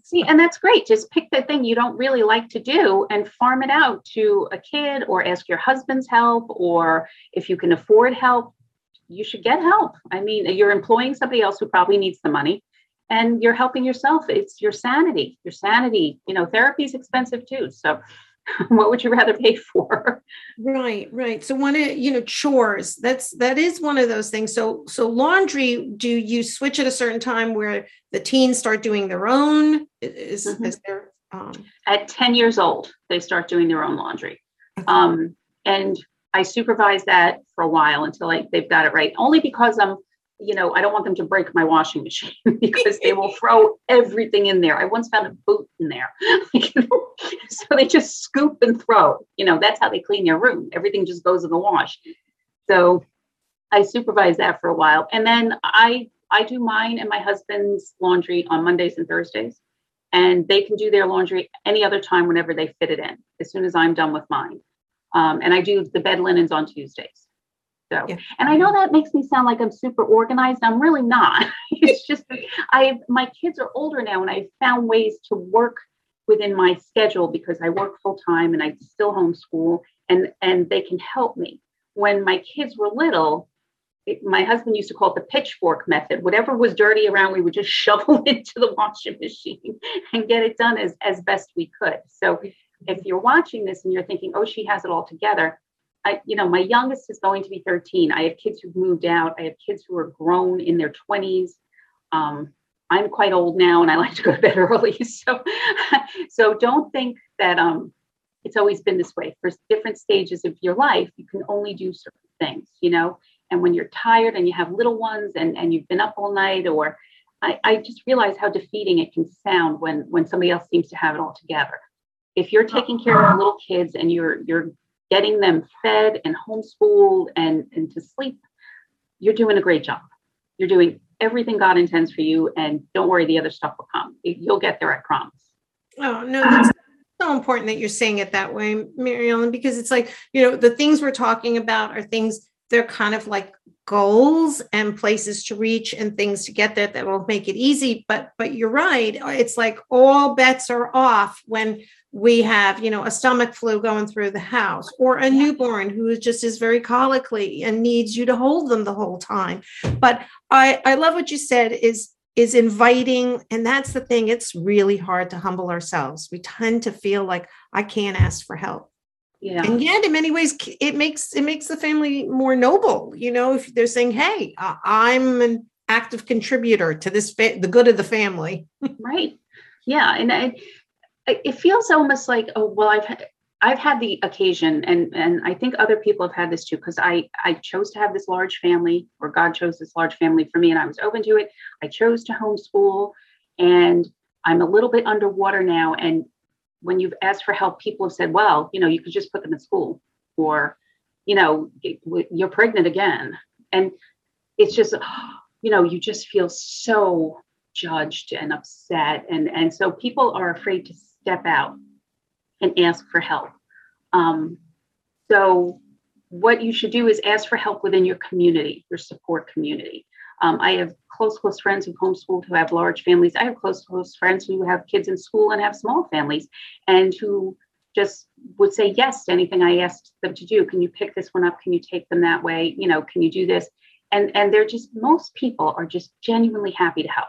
See and that's great. Just pick the thing you don't really like to do and farm it out to a kid or ask your husband's help or if you can afford help you should get help. I mean you're employing somebody else who probably needs the money and you're helping yourself. It's your sanity. Your sanity you know therapy is expensive too. So what would you rather pay for? Right right. So one of you know chores that's that is one of those things. So so laundry do you switch at a certain time where the teens start doing their own? Is, mm-hmm. is there um... at 10 years old they start doing their own laundry. Okay. um, and i supervise that for a while until I, they've got it right only because i'm you know, I don't want them to break my washing machine because they will throw everything in there. I once found a boot in there. so they just scoop and throw. You know, that's how they clean their room. Everything just goes in the wash. So I supervise that for a while. And then I I do mine and my husband's laundry on Mondays and Thursdays. And they can do their laundry any other time whenever they fit it in, as soon as I'm done with mine. Um, and I do the bed linens on Tuesdays. So, yeah. and I know that makes me sound like I'm super organized. I'm really not. it's just that I my kids are older now, and I've found ways to work within my schedule because I work full time and I still homeschool, and and they can help me. When my kids were little, it, my husband used to call it the pitchfork method. Whatever was dirty around, we would just shovel into the washing machine and get it done as as best we could. So, mm-hmm. if you're watching this and you're thinking, "Oh, she has it all together," I, you know, my youngest is going to be 13. I have kids who've moved out. I have kids who are grown in their 20s. Um, I'm quite old now, and I like to go to bed early. So, so don't think that um, it's always been this way. For different stages of your life, you can only do certain things, you know. And when you're tired and you have little ones, and and you've been up all night, or I, I just realize how defeating it can sound when when somebody else seems to have it all together. If you're taking care of little kids and you're you're getting them fed and homeschooled and, and to sleep, you're doing a great job. You're doing everything God intends for you. And don't worry, the other stuff will come. You'll get there, I promise. Oh, no, that's so important that you're saying it that way, Mary Ellen, because it's like, you know, the things we're talking about are things, they're kind of like goals and places to reach and things to get there that will make it easy. But but you're right. It's like all bets are off when we have, you know, a stomach flu going through the house or a newborn who just is very colicky and needs you to hold them the whole time. But I, I love what you said is is inviting and that's the thing it's really hard to humble ourselves we tend to feel like i can't ask for help yeah and yet in many ways it makes it makes the family more noble you know if they're saying hey i'm an active contributor to this fa- the good of the family right yeah and I, it feels almost like oh well i've I've had the occasion, and and I think other people have had this too, because I I chose to have this large family, or God chose this large family for me, and I was open to it. I chose to homeschool, and I'm a little bit underwater now. And when you've asked for help, people have said, "Well, you know, you could just put them in school," or, you know, you're pregnant again, and it's just, you know, you just feel so judged and upset, and and so people are afraid to step out and ask for help. Um, so, what you should do is ask for help within your community, your support community. Um, I have close, close friends who've homeschooled who have large families. I have close, close friends who have kids in school and have small families and who just would say yes to anything I asked them to do. Can you pick this one up? Can you take them that way? You know, can you do this? And and they're just most people are just genuinely happy to help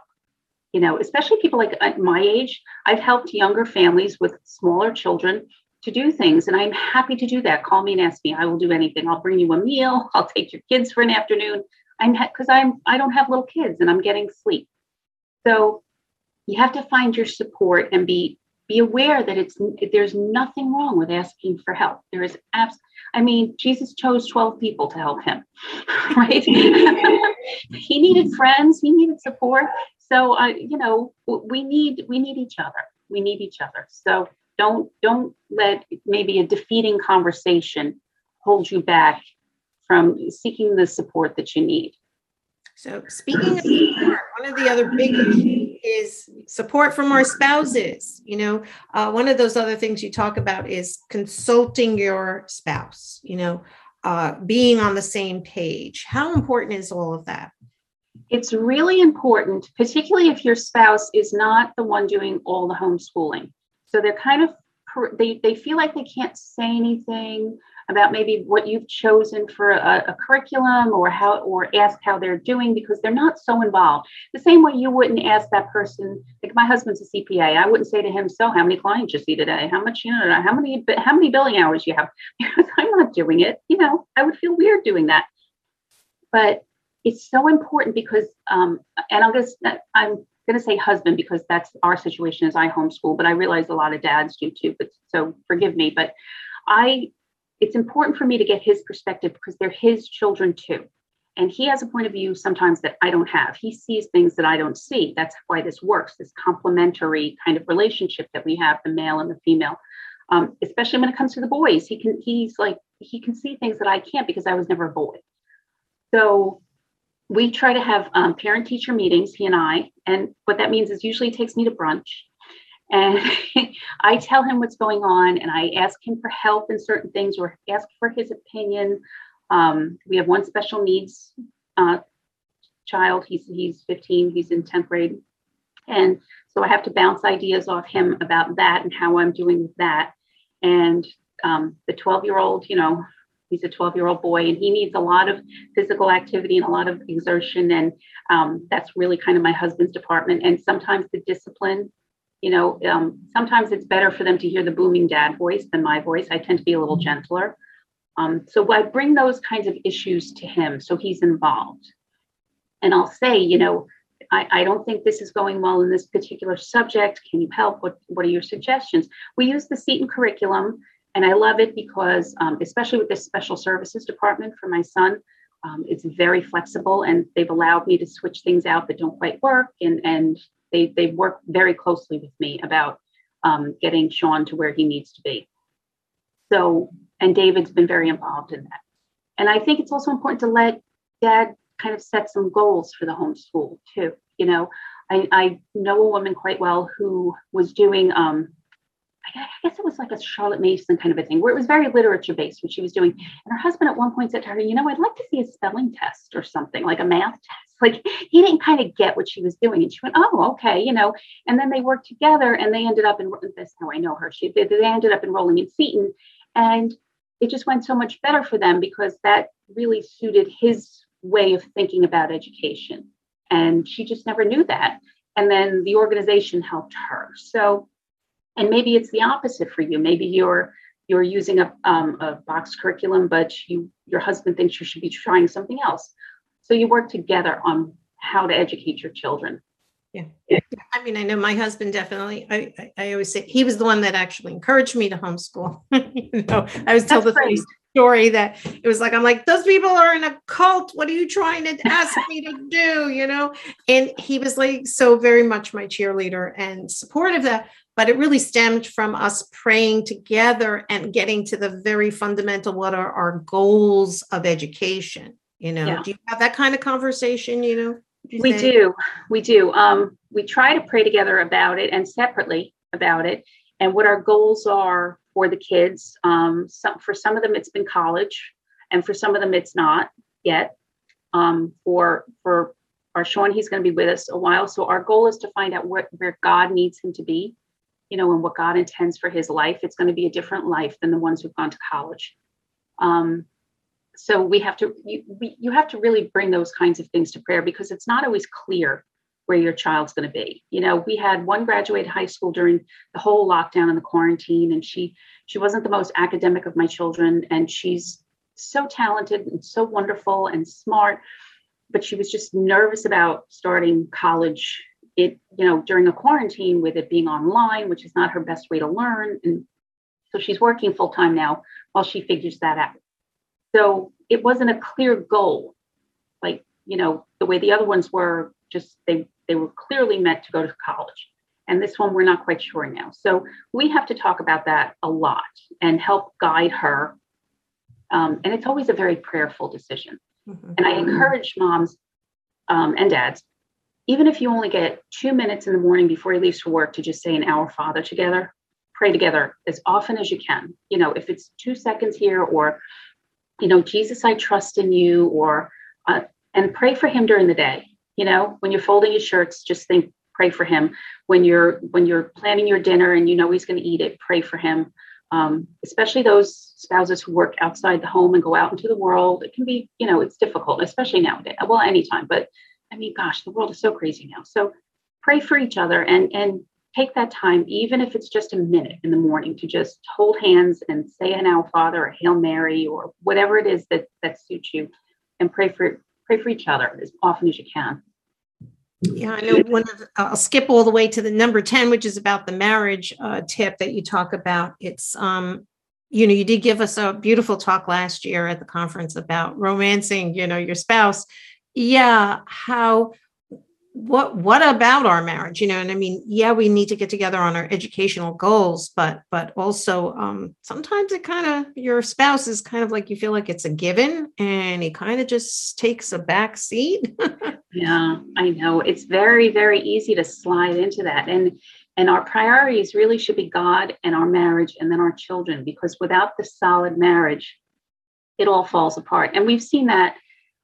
you know, especially people like at my age, I've helped younger families with smaller children to do things, and I'm happy to do that. Call me and ask me. I will do anything. I'll bring you a meal. I'll take your kids for an afternoon. I'm because I'm I don't have little kids and I'm getting sleep. So you have to find your support and be be aware that it's there's nothing wrong with asking for help. There is abs. I mean, Jesus chose 12 people to help him, right? he needed friends, he needed support. So I, you know, we need we need each other. We need each other. So don't don't let maybe a defeating conversation hold you back from seeking the support that you need. So speaking of support, one of the other big issues is support from our spouses. You know, uh, one of those other things you talk about is consulting your spouse. You know, uh, being on the same page. How important is all of that? it's really important, particularly if your spouse is not the one doing all the homeschooling. So they're kind of they they feel like they can't say anything about maybe what you've chosen for a, a, curriculum or how or ask how they're doing because they're not so involved. The same way you wouldn't ask that person like my husband's a cpa i wouldn't say to him so how many clients you see today? How much you know how many how many billing hours you have? Because i'm not doing it you know i would feel weird doing that. But it's so important because, um, and I'm just, I'm going to say husband because that's our situation as I homeschool, but I realize a lot of dads do too. But so forgive me, but I, it's important for me to get his perspective because they're his children too. And he has a point of view sometimes that I don't have. He sees things that I don't see. That's why this works, this complementary kind of relationship that we have, the male and the female. Um, especially when it comes to the boys, he can he's like he can see things that I can't because I was never a boy. So we try to have um, parent teacher meetings, he and I. And what that means is usually takes me to brunch. And I tell him what's going on and I ask him for help in certain things or ask for his opinion. Um, we have one special needs uh, child. He's, he's 15, he's in 10th grade. And so I have to bounce ideas off him about that and how I'm doing with that. And um, the 12 year old, you know, he's a 12 year old boy and he needs a lot of physical activity and a lot of exertion and um, that's really kind of my husband's department and sometimes the discipline you know um, sometimes it's better for them to hear the booming dad voice than my voice i tend to be a little gentler um, so i bring those kinds of issues to him so he's involved and i'll say you know I, I, don't think this is going well in this particular subject. Can you help? What, what are your suggestions? We use the Seton curriculum and I love it because, um, especially with the special services department for my son, um, it's very flexible and they've allowed me to switch things out that don't quite work. And, and they, they work very closely with me about um, getting Sean to where he needs to be. So, and David's been very involved in that. And I think it's also important to let dad kind of set some goals for the homeschool too. You know, I, I know a woman quite well who was doing um, I guess it was like a Charlotte Mason kind of a thing where it was very literature based what she was doing. And her husband at one point said to her, You know, I'd like to see a spelling test or something, like a math test. Like he didn't kind of get what she was doing. And she went, Oh, okay, you know. And then they worked together and they ended up in this how I know her. She they, they ended up enrolling in Seton. And it just went so much better for them because that really suited his way of thinking about education. And she just never knew that. And then the organization helped her. So and maybe it's the opposite for you maybe you're you're using a, um, a box curriculum but you your husband thinks you should be trying something else so you work together on how to educate your children. Yeah. I mean i know my husband definitely i i, I always say he was the one that actually encouraged me to homeschool. You know i was told the story that it was like i'm like those people are in a cult. What are you trying to ask me to do? You know? And he was like so very much my cheerleader and supportive of that but it really stemmed from us praying together and getting to the very fundamental what are our goals of education you know yeah. do you have that kind of conversation you know we think? do we do um, we try to pray together about it and separately about it and what our goals are for the kids um, some, for some of them it's been college and for some of them it's not yet um, for for our Sean, he's going to be with us a while. So our goal is to find out where, where God needs him to be you know, and what God intends for his life. It's going to be a different life than the ones who've gone to college. Um, so we have to you, we, you have to really bring those kinds of things to prayer because it's not always clear where your child's going to be. You know, we had one graduate high school during the whole lockdown and the quarantine, and she she wasn't the most academic of my children, and she's so talented and so wonderful and smart, but she was just nervous about starting college it, you know, during a quarantine with it being online, which is not her best way to learn. And so she's working full time now while she figures that out. So it wasn't a clear goal, like, you know, the way the other ones were just they they were clearly meant to go to college. And this one we're not quite sure now. So we have to talk about that a lot and help guide her. Um, and it's always a very prayerful decision. Mm-hmm. And I encourage moms um, and dads even if you only get two minutes in the morning before he leaves for work to just say an Our Father together, pray together as often as you can. You know, if it's two seconds here or, you know, Jesus, I trust in you, or, uh, and pray for him during the day. You know, when you're folding your shirts, just think, pray for him. When you're when you're planning your dinner and you know he's going to eat it, pray for him. Um, especially those spouses who work outside the home and go out into the world. It can be, you know, it's difficult, especially nowadays. Well, anytime, but I mean, gosh, the world is so crazy now. So pray for each other and and take that time, even if it's just a minute in the morning, to just hold hands and say an Our Father or Hail Mary or whatever it is that that suits you, and pray for pray for each other as often as you can. Yeah, I know. One of I'll skip all the way to the number ten, which is about the marriage uh, tip that you talk about. It's um, you know, you did give us a beautiful talk last year at the conference about romancing, you know, your spouse yeah how what what about our marriage you know and i mean yeah we need to get together on our educational goals but but also um sometimes it kind of your spouse is kind of like you feel like it's a given and he kind of just takes a back seat. Yeah i know. It's very very easy to slide into that and and our priorities really should be god and our marriage and then our children because without the solid marriage it all falls apart and we've seen that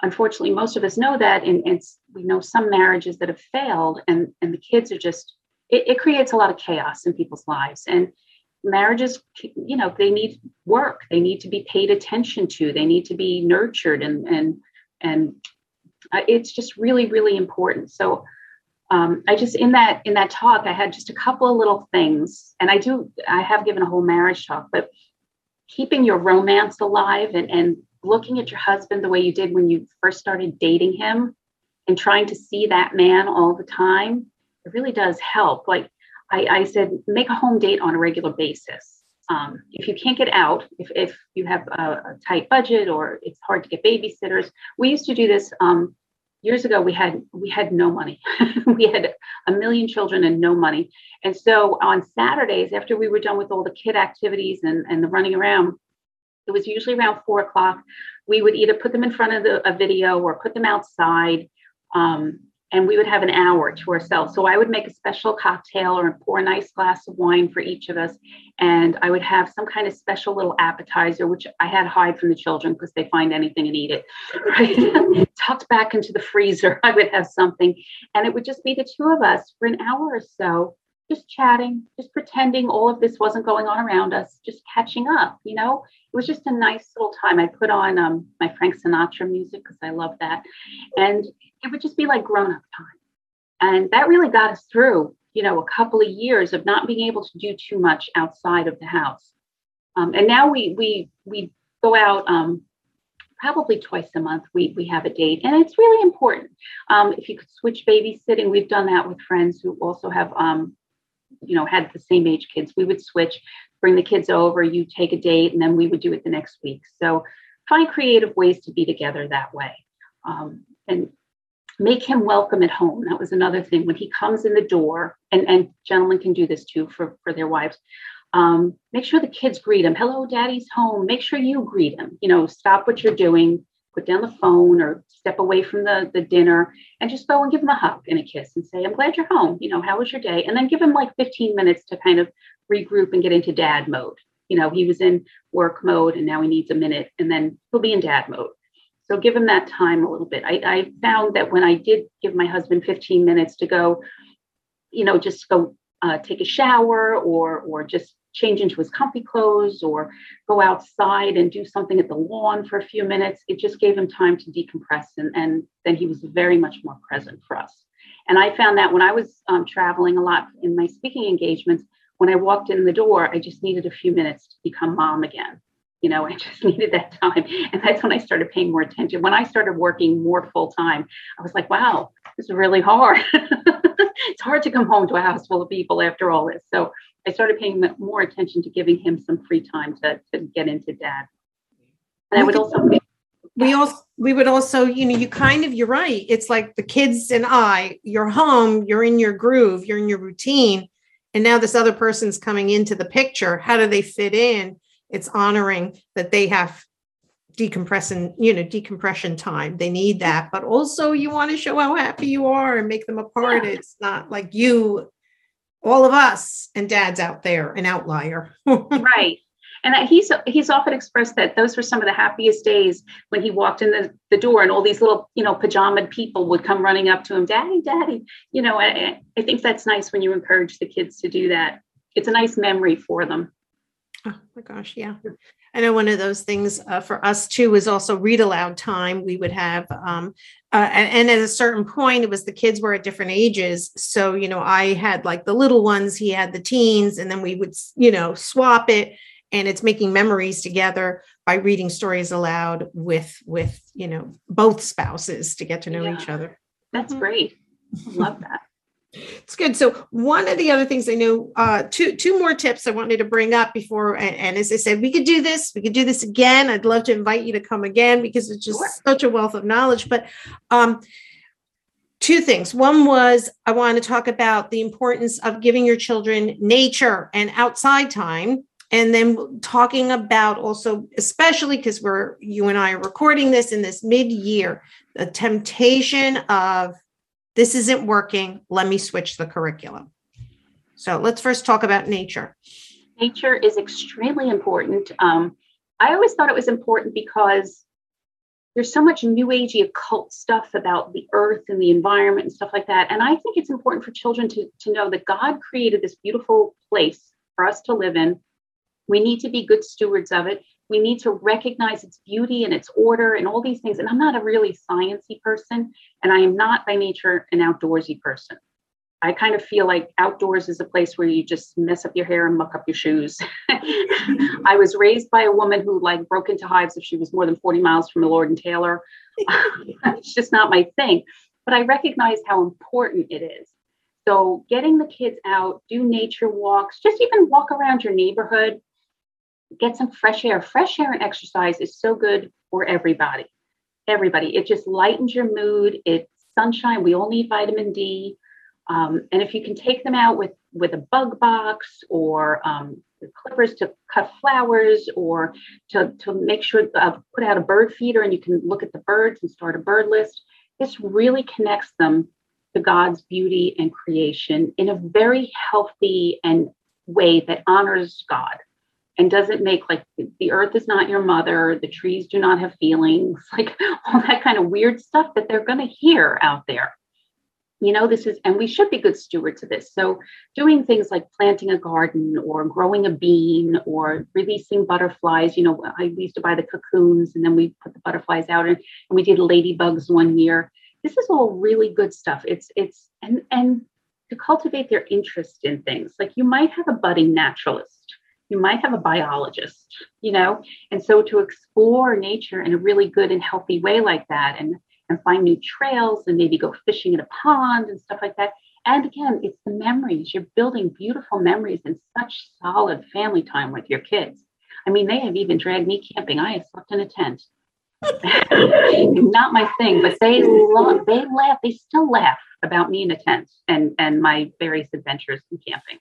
unfortunately, most of us know that, and, and we know some marriages that have failed, and and the kids are just it, it creates a lot of chaos in people's lives, and marriages, you know, they need work, they need to be paid attention to, they need to be nurtured, and and and uh, it's just really really important. So. Um, I just in that in that talk I had just a couple of little things, and I do I have given a whole marriage talk, but keeping your romance alive and and looking at your husband the way you did when you first started dating him and trying to see that man all the time, it really does help. Like I, I said, make a home date on a regular basis. Um, if you can't get out, if, if you have a, a, tight budget or it's hard to get babysitters, we used to do this um, years ago. We had we had no money. we had a million children and no money. And so on Saturdays, after we were done with all the kid activities and, and the running around, it was usually around four o'clock. We would either put them in front of the, a video or put them outside. Um, and we would have an hour to ourselves. So I would make a special cocktail or pour a nice glass of wine for each of us. And I would have some kind of special little appetizer, which I had hide from the children because they find anything and eat it. Right? Tucked back into the freezer, I would have something. And it would just be the two of us for an hour or so, just chatting, just pretending all of this wasn't going on around us, just catching up, you know? It was just a nice little time. I put on um, my Frank Sinatra music because I love that. And it would just be like grown up time. And that really got us through, you know, a couple of years of not being able to do too much outside of the house. Um, and now we we we go out um, probably twice a month. We we have a date, and it's really important. Um, if you could switch babysitting, we've done that with friends who also have, um, you know, had the same age kids. We would switch, bring the kids over, you take a date, and then we would do it the next week. So find creative ways to be together that way. Um, and make him welcome at home. That was another thing. When he comes in the door, and, and gentlemen can do this too for, for their wives, um, make sure the kids greet him. Hello, daddy's home. Make sure you greet him. You know, stop what you're doing, put down the phone or step away from the, the dinner and just go and give him a hug and a kiss and say, I'm glad you're home. You know, how was your day? And then give him like 15 minutes to kind of regroup and get into dad mode. You know, he was in work mode and now he needs a minute and then he'll be in dad mode. So give him that time a little bit. I, I found that when I did give my husband 15 minutes to go, you know, just go uh, take a shower or or just change into his comfy clothes or go outside and do something at the lawn for a few minutes. It just gave him time to decompress and, and then he was very much more present for us. And I found that when I was um, traveling a lot in my speaking engagements, when I walked in the door, I just needed a few minutes to become mom again you know i just needed that time and that's when i started paying more attention when i started working more full time i was like wow this is really hard it's hard to come home to a house full of people after all this so i started paying more attention to giving him some free time to, to get into dad and i would also we also we would also you know you kind of you're right it's like the kids and i you're home you're in your groove you're in your routine and now this other person's coming into the picture how do they fit in it's honoring that they have decompressing you know, decompression time. They need that, but also you want to show how happy you are and make them a part. Yeah. It's not like you, all of us, and dad's out there, an outlier. right. And he's he's often expressed that those were some of the happiest days when he walked in the, the door and all these little, you know, pajamaed people would come running up to him, Daddy, Daddy. You know, I, I think that's nice when you encourage the kids to do that. It's a nice memory for them. Oh my gosh, yeah. I know one of those things uh, for us too was also read aloud time. We would have, um, uh, and, and, at a certain point, it was the kids were at different ages. So, you know, I had like the little ones, he had the teens, and then we would, you know, swap it. And it's making memories together by reading stories aloud with, with, you know, both spouses to get to know yeah. each other. That's mm-hmm. great. I love that. It's good. So one of the other things I know, uh, two two more tips I wanted to bring up before, and, and, as I said, we could do this. We could do this again. I'd love to invite you to come again because it's just sure. such a wealth of knowledge. But um, two things. One was I want to talk about the importance of giving your children nature and outside time. And then talking about also, especially because we're you and I are recording this in this mid-year, the temptation of this isn't working. Let me switch the curriculum. So let's first talk about nature. Nature is extremely important. Um, I always thought it was important because there's so much new agey occult stuff about the earth and the environment and stuff like that. And I think it's important for children to, to know that God created this beautiful place for us to live in. We need to be good stewards of it we need to recognize its beauty and its order and all these things. And I'm not a really sciency person, and I am not by nature an outdoorsy person. I kind of feel like outdoors is a place where you just mess up your hair and muck up your shoes. I was raised by a woman who like broke into hives if she was more than 40 miles from the Lord and Taylor. it's just not my thing. But I recognize how important it is. So getting the kids out, do nature walks, just even walk around your neighborhood get some fresh air. Fresh air and exercise is so good for everybody. Everybody. It just lightens your mood. It's sunshine. We all need vitamin D. Um, and if you can take them out with with a bug box or um, clippers to cut flowers or to, to make sure uh, put out a bird feeder and you can look at the birds and start a bird list this really connects them to God's beauty and creation in a very healthy and way that honors God and doesn't make like the earth is not your mother, the trees do not have feelings, like all that kind of weird stuff that they're going to hear out there. You know, this is, and we should be good stewards of this. So, doing things like planting a garden or growing a bean or releasing butterflies. You know, I used to buy the cocoons and then we put the butterflies out and, and we did ladybugs one year. This is all really good stuff. It's, it's, and, and to cultivate their interest in things. Like you might have a budding naturalist you might have a biologist, you know? And so to explore nature in a really good and healthy way like that and, and find new trails and maybe go fishing in a pond and stuff like that. And again, it's the memories. You're building beautiful memories and such solid family time with your kids. I mean, they have even dragged me camping. I have slept in a tent. Not my thing, but they love, they laugh, they still laugh about me in a tent and and my various adventures in camping.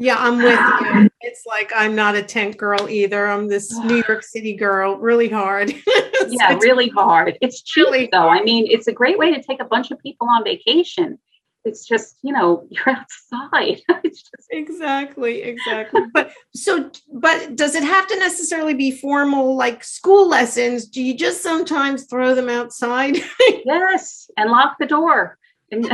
Yeah, I'm with you. It's like I'm not a tent girl either. I'm this New York City girl, really hard. yeah, really hard. It's cheap really though. Hard. I mean, it's a great way to take a bunch of people on vacation. It's just, you know, you're outside. it's just exactly, exactly. but so, but does it have to necessarily be formal like school lessons? Do you just sometimes throw them outside? yes, and lock the door. And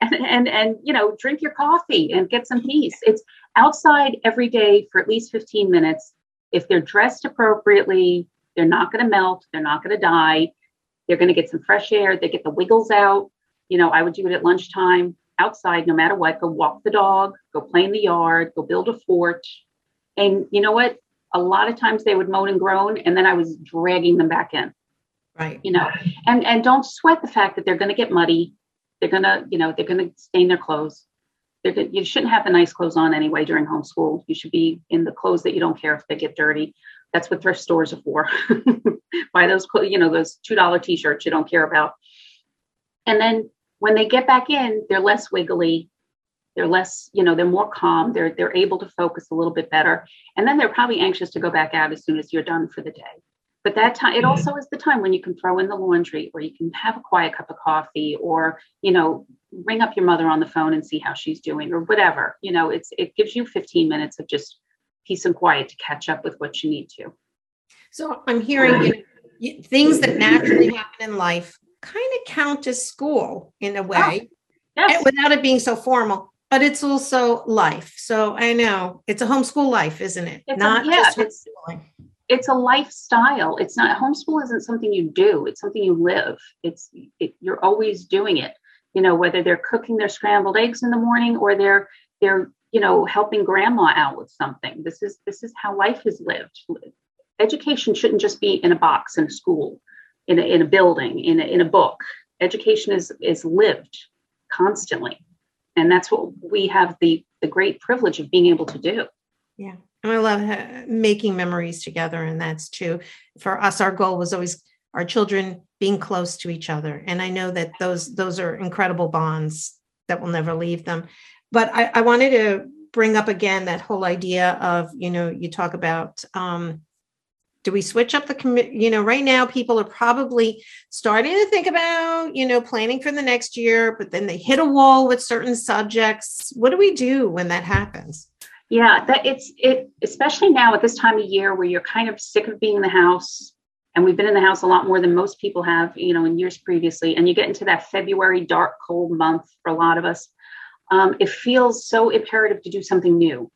and, and and you know drink your coffee and get some peace. It's outside every day for at least 15 minutes. If they're dressed appropriately they're not going to melt they're not going to die. They're going to get some fresh air they get the wiggles out. You know i would do it at lunchtime outside no matter what go walk the dog go play in the yard go build a fort. And you know what? A lot of times they would moan and groan and then i was dragging them back in. Right. You know and and don't sweat the fact that they're going to get muddy they're gonna, you know, they're gonna stain their clothes. They're you shouldn't have the nice clothes on anyway during homeschool. You should be in the clothes that you don't care if they get dirty. That's what thrift stores are for. Buy those, you know, those two dollar t-shirts you don't care about. And then when they get back in, they're less wiggly. They're less, you know, they're more calm. They're they're able to focus a little bit better. And then they're probably anxious to go back out as soon as you're done for the day. But that time, it mm-hmm. also is the time when you can throw in the laundry or you can have a quiet cup of coffee or, you know, ring up your mother on the phone and see how she's doing or whatever. You know, it's it gives you 15 minutes of just peace and quiet to catch up with what you need to. So I'm hearing you know, things that naturally happen in life kind of count as school in a oh, way, oh, yes. Eh, without it being so formal. But it's also life. So I know it's a homeschool life, isn't it? It's Not a, yeah, just it's, it's a lifestyle. It's not homeschool isn't something you do. It's something you live. It's it, you're always doing it. You know, whether they're cooking their scrambled eggs in the morning or they're they're you know helping grandma out with something. This is this is how life is lived. Education shouldn't just be in a box in a school, in a, in a building, in a, in a book. Education is is lived constantly, and that's what we have the the great privilege of being able to do. Yeah. And I love making memories together. And that's too, for us, our goal was always our children being close to each other. And I know that those, those are incredible bonds that will never leave them. But I, I wanted to bring up again that whole idea of, you know, you talk about, um, do we switch up the commit you know right now people are probably starting to think about you know planning for the next year but then they hit a wall with certain subjects what do we do when that happens yeah, that it's it especially now at this time of year where you're kind of sick of being in the house and we've been in the house a lot more than most people have, you know, in years previously and you get into that February dark cold month for a lot of us. Um, it feels so imperative to do something new.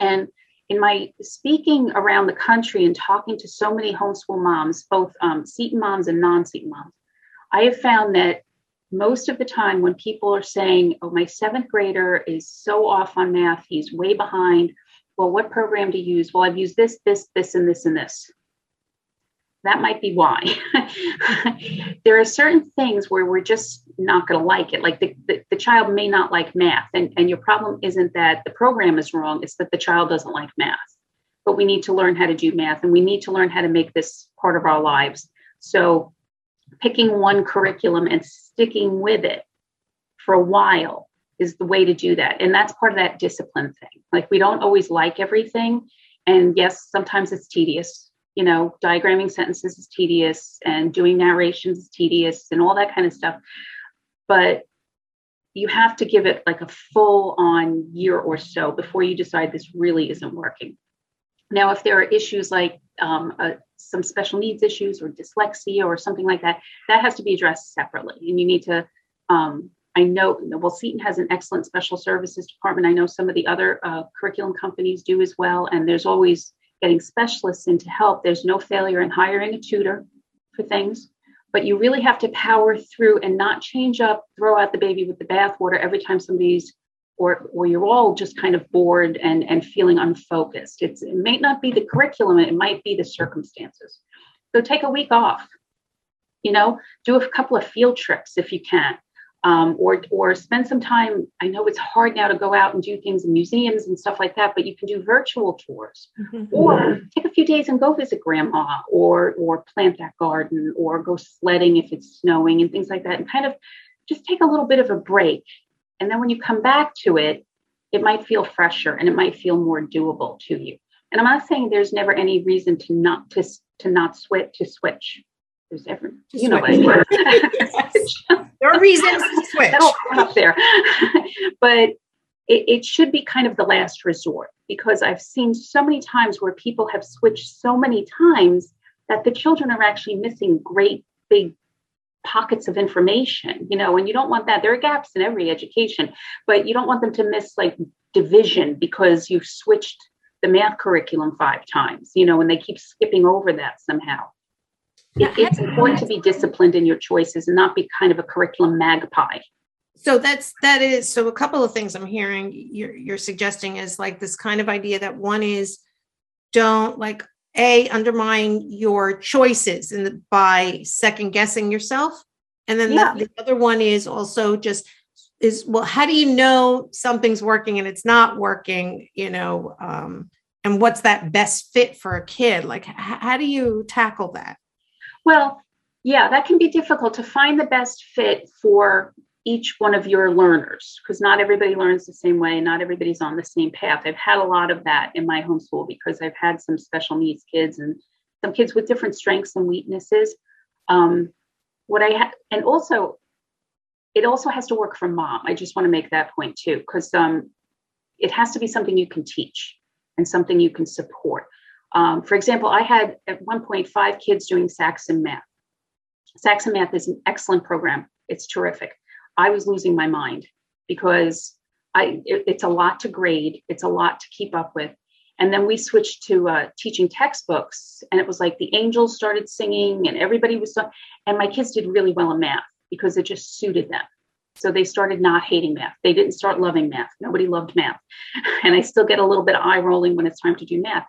And in my speaking around the country and talking to so many homeschool moms, both um, moms and non-Seton moms, I have found that most of the time when people are saying, oh, my seventh grader is so off on math, he's way behind. Well, what program to use? Well, I've used this, this, this, and this, and this. That might be why. there are certain things where we're just not going to like it. Like the, the, the, child may not like math. And, and your problem isn't that the program is wrong, it's that the child doesn't like math. But we need to learn how to do math and we need to learn how to make this part of our lives. So picking one curriculum and sticking with it for a while is the way to do that. And that's part of that discipline thing. Like we don't always like everything. And yes, sometimes it's tedious. you know, diagramming sentences is tedious and doing narrations is tedious and all that kind of stuff. But you have to give it like a full on year or so before you decide this really isn't working. Now, if there are issues like um, uh, some special needs issues or dyslexia or something like that, that has to be addressed separately. And you need to, um, I know, well, Seton has an excellent special services department. I know some of the other uh, curriculum companies do as well. And there's always getting specialists in to help. There's no failure in hiring a tutor for things, but you really have to power through and not change up, throw out the baby with the bathwater every time somebody's or or you're all just kind of bored and and feeling unfocused. It's it may not be the curriculum, it might be the circumstances. So take a week off. You know, do a couple of field trips if you can um, or or spend some time. I know it's hard now to go out and do things in museums and stuff like that, but you can do virtual tours, mm-hmm. or take a few days and go visit grandma, or or plant that garden, or go sledding if it's snowing and things like that, and kind of just take a little bit of a break. And then when you come back to it, it might feel fresher and it might feel more doable to you. And I'm not saying there's never any reason to not to to not switch to switch there's every, you know what there are reasons to switch. Up there. but it, it should be kind of the last resort because I've seen so many times where people have switched so many times that the children are actually missing great big pockets of information, you know, and you don't want that. There are gaps in every education, but you don't want them to miss like division because you've switched the math curriculum five times, you know, and they keep skipping over that somehow. It, it's important to be disciplined in your choices and not be kind of a curriculum magpie. So that's that is so a couple of things i'm hearing you're, you're suggesting is like this kind of idea that one is don't like a undermine your choices and by second guessing yourself. And then yeah. the, the other one is also just is well how do you know something's working and it's not working you know um and what's that best fit for a kid? Like h- how do you tackle that? Well, yeah, that can be difficult to find the best fit for each one of your learners because not everybody learns the same way. Not everybody's on the same path. I've had a lot of that in my homeschool because I've had some special needs kids and some kids with different strengths and weaknesses. Um, what I and also, it also has to work for mom. I just want to make that point too because um, it has to be something you can teach and something you can support. Um, for example, I had at one point five kids doing Saxon math. Saxon math is an excellent program. It's terrific. I was losing my mind because I it, it's a lot to grade. It's a lot to keep up with. And then we switched to uh, teaching textbooks, and it was like the angels started singing, and everybody was. So, and my kids did really well in math because it just suited them. So they started not hating math. They didn't start loving math. Nobody loved math. And I still get a little bit eye rolling when it's time to do math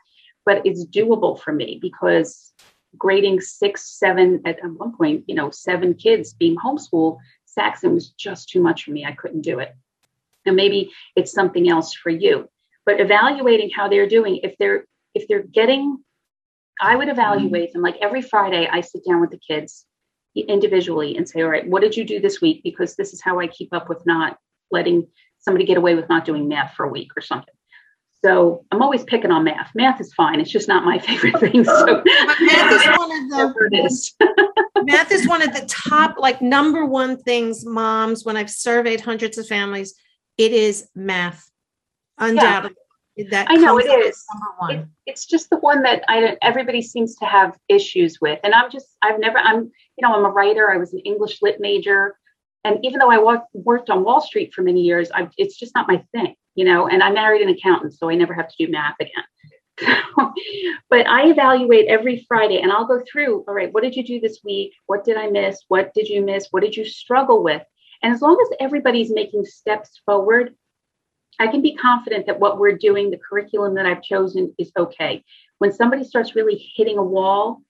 but it's doable for me because grading six, seven, at one point, you know, seven kids being homeschooled, Saxon was just too much for me. I couldn't do it. And maybe it's something else for you. But evaluating how they're doing, if they're if they're getting, I would evaluate them like every Friday. I sit down with the kids individually and say, all right, what did you do this week? Because this is how I keep up with not letting somebody get away with not doing math for a week or something. So I'm always picking on math. Math is fine. It's just not my favorite thing. So math is one of the math is one of the top, like number one things moms, when I've surveyed hundreds of families, it is math. Undoubtedly. Yeah. That I know it is. Number one. It, it's just the one that I everybody seems to have issues with. And I'm just, I've never, I'm, you know, I'm a writer. I was an English lit major. And even though I worked on Wall Street for many years, I, it's just not my thing you know, and I married an accountant, so I never have to do math again. but I evaluate every Friday and I'll go through, all right, what did you do this week? What did I miss? What did you miss? What did you struggle with? And as long as everybody's making steps forward, I can be confident that what we're doing, the curriculum that I've chosen is okay. When somebody starts really hitting a wall,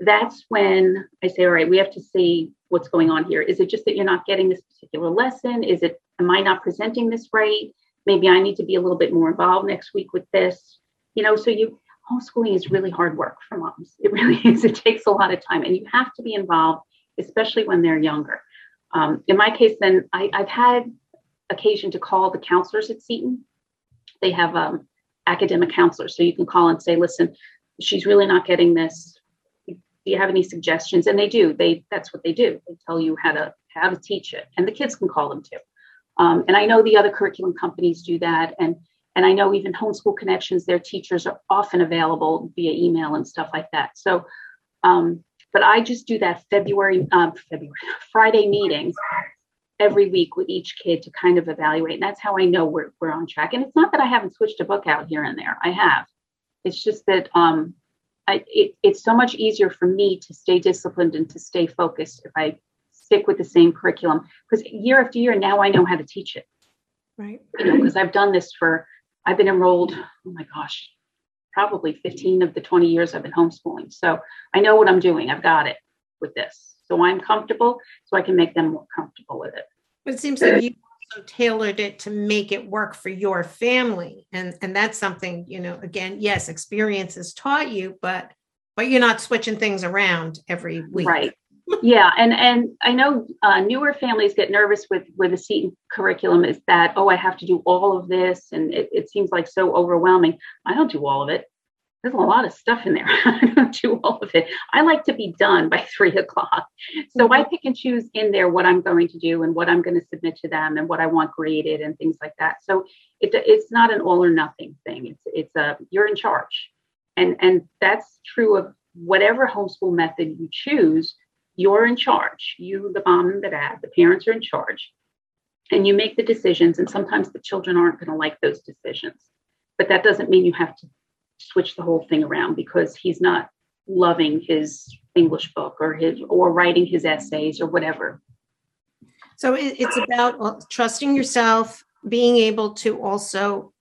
that's when I say, all right, we have to see what's going on here. Is it just that you're not getting this particular lesson? Is it, am I not presenting this right? maybe I need to be a little bit more involved next week with this. You know, so you homeschooling is really hard work for moms. It really is. It takes a lot of time, and you have to be involved, especially when they're younger. Um, in my case, then I, have had occasion to call the counselors at Seton. They have um, academic counselors, so you can call and say, "Listen, she's really not getting this. Do you have any suggestions? And they do. They that's what they do. They tell you how to how to teach it, and the kids can call them too. Um, and I know the other curriculum companies do that, and and I know even Homeschool Connections, their teachers are often available via email and stuff like that. So, um, but I just do that February, um, February Friday meetings every week with each kid to kind of evaluate. And that's how I know we're, we're on track. And it's not that I haven't switched a book out here and there. I have. It's just that um, I, it, it's so much easier for me to stay disciplined and to stay focused if I stick with the same curriculum. Because year after year, now I know how to teach it. Right. You know, because I've done this for, I've been enrolled, oh my gosh, probably 15 of the 20 years I've been homeschooling. So I know what I'm doing. I've got it with this. So I'm comfortable, so I can make them more comfortable with it. But it seems like you also tailored it to make it work for your family. And and that's something, you know, again, yes, experience has taught you, but but you're not switching things around every week. Right. yeah, and and I know uh, newer families get nervous with with a Seton curriculum. Is that oh, I have to do all of this, and it, it seems like so overwhelming. I don't do all of it there's a lot of stuff in there. I don't do all of it. I like to be done by three o'clock. So mm-hmm. I pick and choose in there what I'm going to do and what I'm going to submit to them and what I want graded and things like that. So it, it's not an all or nothing thing. It's it's a you're in charge, and and that's true of whatever homeschool method you choose. You're in charge. You, the mom and the dad, the parents are in charge, and you make the decisions. And sometimes the children aren't going to like those decisions, but that doesn't mean you have to switch the whole thing around because he's not loving his English book or his or writing his essays or whatever. So it's about uh, trusting yourself, being able to also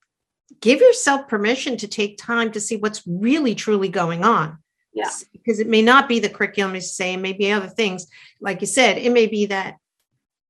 give yourself permission to take time to see what's really truly going on. Yeah. Because it may not be the curriculum is saying, maybe other things. Like you said, it may be that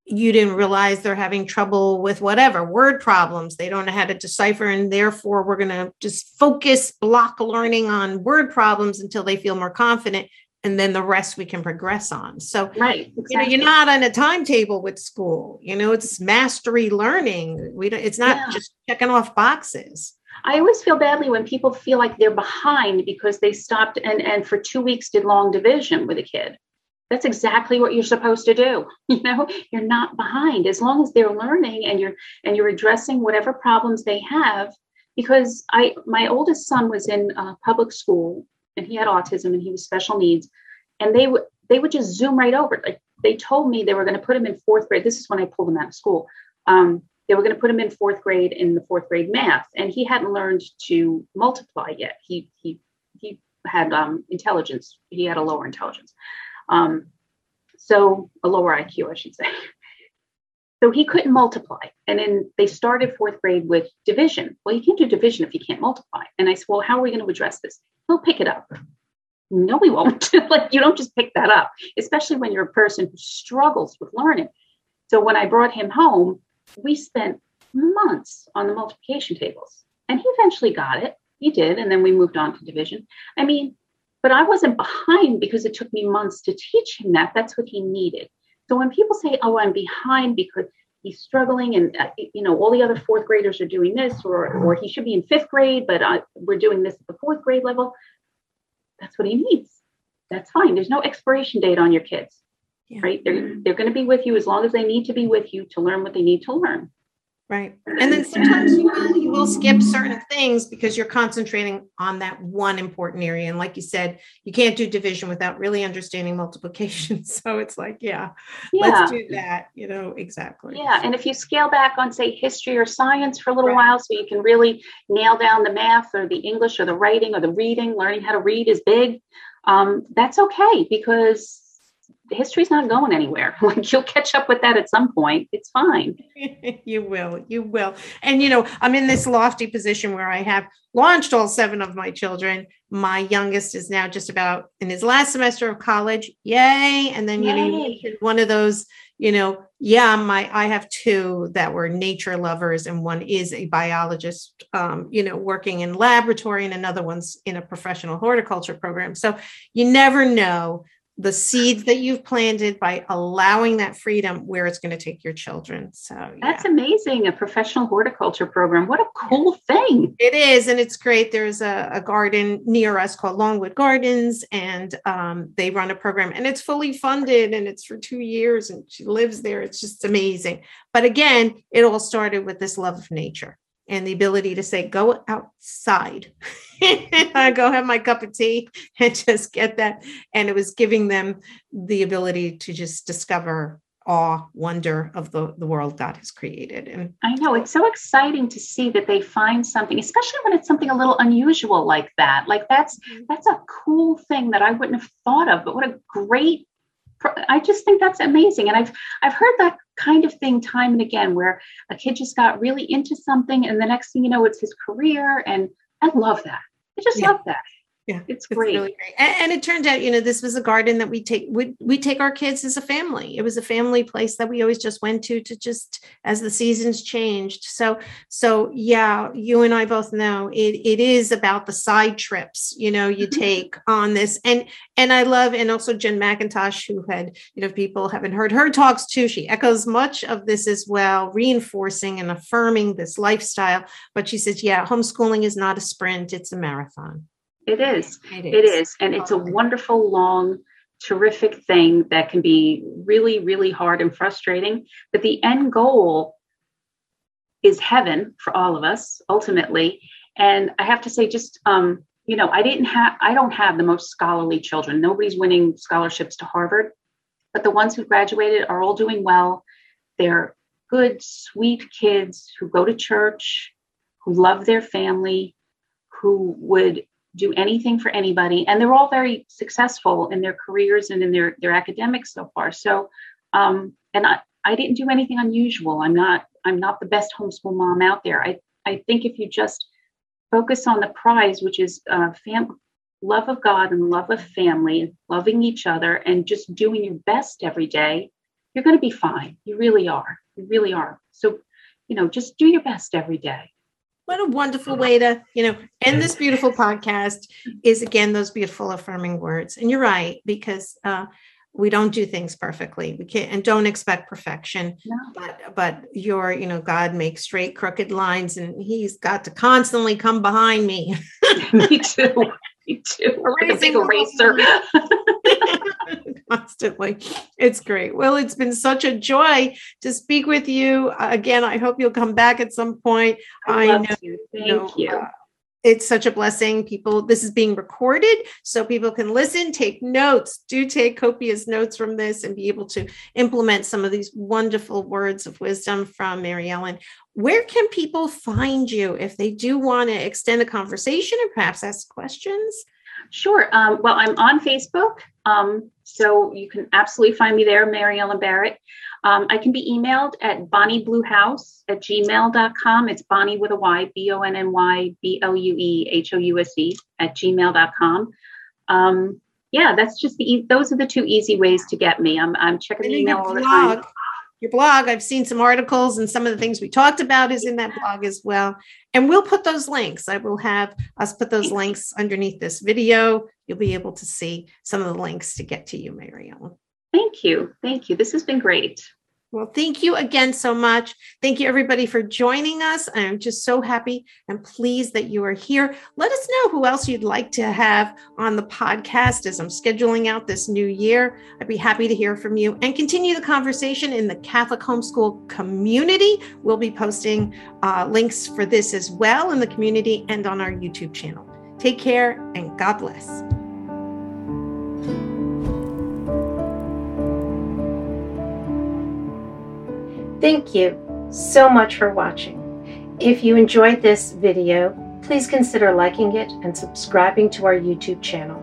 you didn't realize they're having trouble with whatever word problems. They don't know how to decipher and therefore we're going to just focus block learning on word problems until they feel more confident and then the rest we can progress on. So right exactly. you know you're not on a timetable with school you know it's mastery learning. We don't it's not yeah. just checking off boxes. I always feel badly when people feel like they're behind because they stopped and, and for two weeks did long division with a kid that's exactly what you're supposed to do. You know you're not behind. As long as they're learning and you're and you're addressing whatever problems they have because i my oldest son was in uh, public school and he had autism and he was special needs and they would they would just zoom right over. Like they told me they were going to put him in fourth grade. This is when i pulled him out of school. Um, they were going to put him in fourth grade in the fourth grade math and he hadn't learned to multiply yet. He he he had um, intelligence. He had a lower intelligence um, so a lower IQ, I should say. So he couldn't multiply. And then they started fourth grade with division. Well, you can't do division if you can't multiply. And I said, well, how are we going to address this? He'll pick it up. No, we won't. like you don't just pick that up, especially when you're a person who struggles with learning. So when I brought him home, we spent months on the multiplication tables. And he eventually got it. He did. And then we moved on to division. I mean, but I wasn't behind because it took me months to teach him that. That's what he needed. So when people say, "Oh, I'm behind because he's struggling," and uh, you know all the other fourth graders are doing this, or or he should be in fifth grade, but uh, we're doing this at the fourth grade level, that's what he needs. That's fine. There's no expiration date on your kids, yeah. right? They're they're going to be with you as long as they need to be with you to learn what they need to learn. Right. And then sometimes you will, you will skip certain things because you're concentrating on that one important area. And like you said, you can't do division without really understanding multiplication. So it's like, yeah, yeah. let's do that, you know, exactly. Yeah. And if you scale back on, say, history or science for a little right. while, so you can really nail down the math or the English or the writing or the reading, learning how to read is big. Um, that's okay because history's not going anywhere. Like you'll catch up with that at some point. It's fine. you will. You will. And you know, I'm in this lofty position where I have launched all seven of my children. My youngest is now just about in his last semester of college. Yay. And then, you know, one of those, you know, yeah, my I have two that were nature lovers, and one is a biologist, um, you know, working in laboratory, and another one's in a professional horticulture program. So you never know the seeds that you've planted by allowing that freedom where it's going to take your children. So yeah. that's amazing. A professional horticulture program. What a cool thing. It is. And it's great. There's a, a garden near us called Longwood Gardens, and um, they run a program and it's fully funded and it's for two years and she lives there. It's just amazing. But again, it all started with this love of nature and the ability to say, go outside, go have my cup of tea and just get that. And it was giving them the ability to just discover awe, wonder of the, the world God has created. And I know it's so exciting to see that they find something, especially when it's something a little unusual like that. Like that's mm-hmm. that's a cool thing that I wouldn't have thought of, but what a great I just think that's amazing. And I've I've heard that kind of thing time and again where a kid just got really into something and the next thing you know it's his career and I love that. I just yeah. love that yeah it's great, it's really great. And, and, it turned out you know this was a garden that we take we, we take our kids as a family. It was a family place that we always just went to to just as the seasons changed. So so yeah you and i both know it it is about the side trips you know you take on this. And and i love and also jen mcintosh who had you know people haven't heard her talks too she echoes much of this as well reinforcing and affirming this lifestyle. But she says yeah homeschooling is not a sprint it's a marathon it is. It is. It is. And it's a wonderful, long, terrific thing that can be really, really hard and frustrating. But the end goal is heaven for all of us, ultimately. And I have to say, just, um, you know, I didn't have, I don't have the most scholarly children. Nobody's winning scholarships to Harvard, but the ones who graduated are all doing well. They're good, sweet kids who go to church, who love their family, who would do anything for anybody. And they're all very successful in their careers and in their their academics so far. So um and i i didn't do anything unusual. I'm not i'm not the best homeschool mom out there. I i think if you just focus on the prize which is uh fam- love of god and love of family loving each other and just doing your best every day you're going to be fine. You really are. You really are. So you know just do your best every day what a wonderful way to you know end this beautiful podcast is again those beautiful affirming words. And you're right because uh, we don't do things perfectly. We can't and don't expect perfection. No. but but your you know god makes straight crooked lines and he's got to constantly come behind me. Me too. Me too. Big eraser constantly. It's great. Well, it's been such a joy to speak with you. again, I hope you'll come back at some point. I, I know, you. Thank you. Know, you. Uh, it's such a blessing. People, this is being recorded so people can listen, take notes, do take copious notes from this and be able to implement some of these wonderful words of wisdom from Mary Ellen. Where can people find you if they do want to extend a conversation and perhaps ask questions? Sure. Um, well, I'm on Facebook, um, so you can absolutely find me there, Mary Ellen Barrett. Um, I can be emailed at bonnybluehouse at gmail.com. It's Bonnie with a Y, B O N N Y B L U E H O U S E at gmail.com. Um, yeah, that's just the, those are the two easy ways to get me. I'm, I'm checking the email all the time your blog. I've seen some articles and some of the things we talked about is in that blog as well. And we'll put those links. I will have us put those links underneath this video. You'll be able to see some of the links to get to you, Mary Ellen. Thank you. Thank you. This has been great. Well, thank you again so much. Thank you, everybody, for joining us. I'm just so happy and pleased that you are here. Let us know who else you'd like to have on the podcast as I'm scheduling out this new year. I'd be happy to hear from you and continue the conversation in the Catholic homeschool community. We'll be posting uh, links for this as well in the community and on our YouTube channel. Take care and God bless. Thank you so much for watching. If you enjoyed this video, please consider liking it and subscribing to our YouTube channel.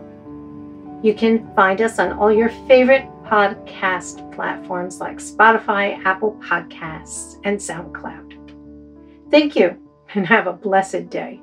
You can find us on all your favorite podcast platforms like Spotify, Apple Podcasts, and SoundCloud. Thank you and have a blessed day.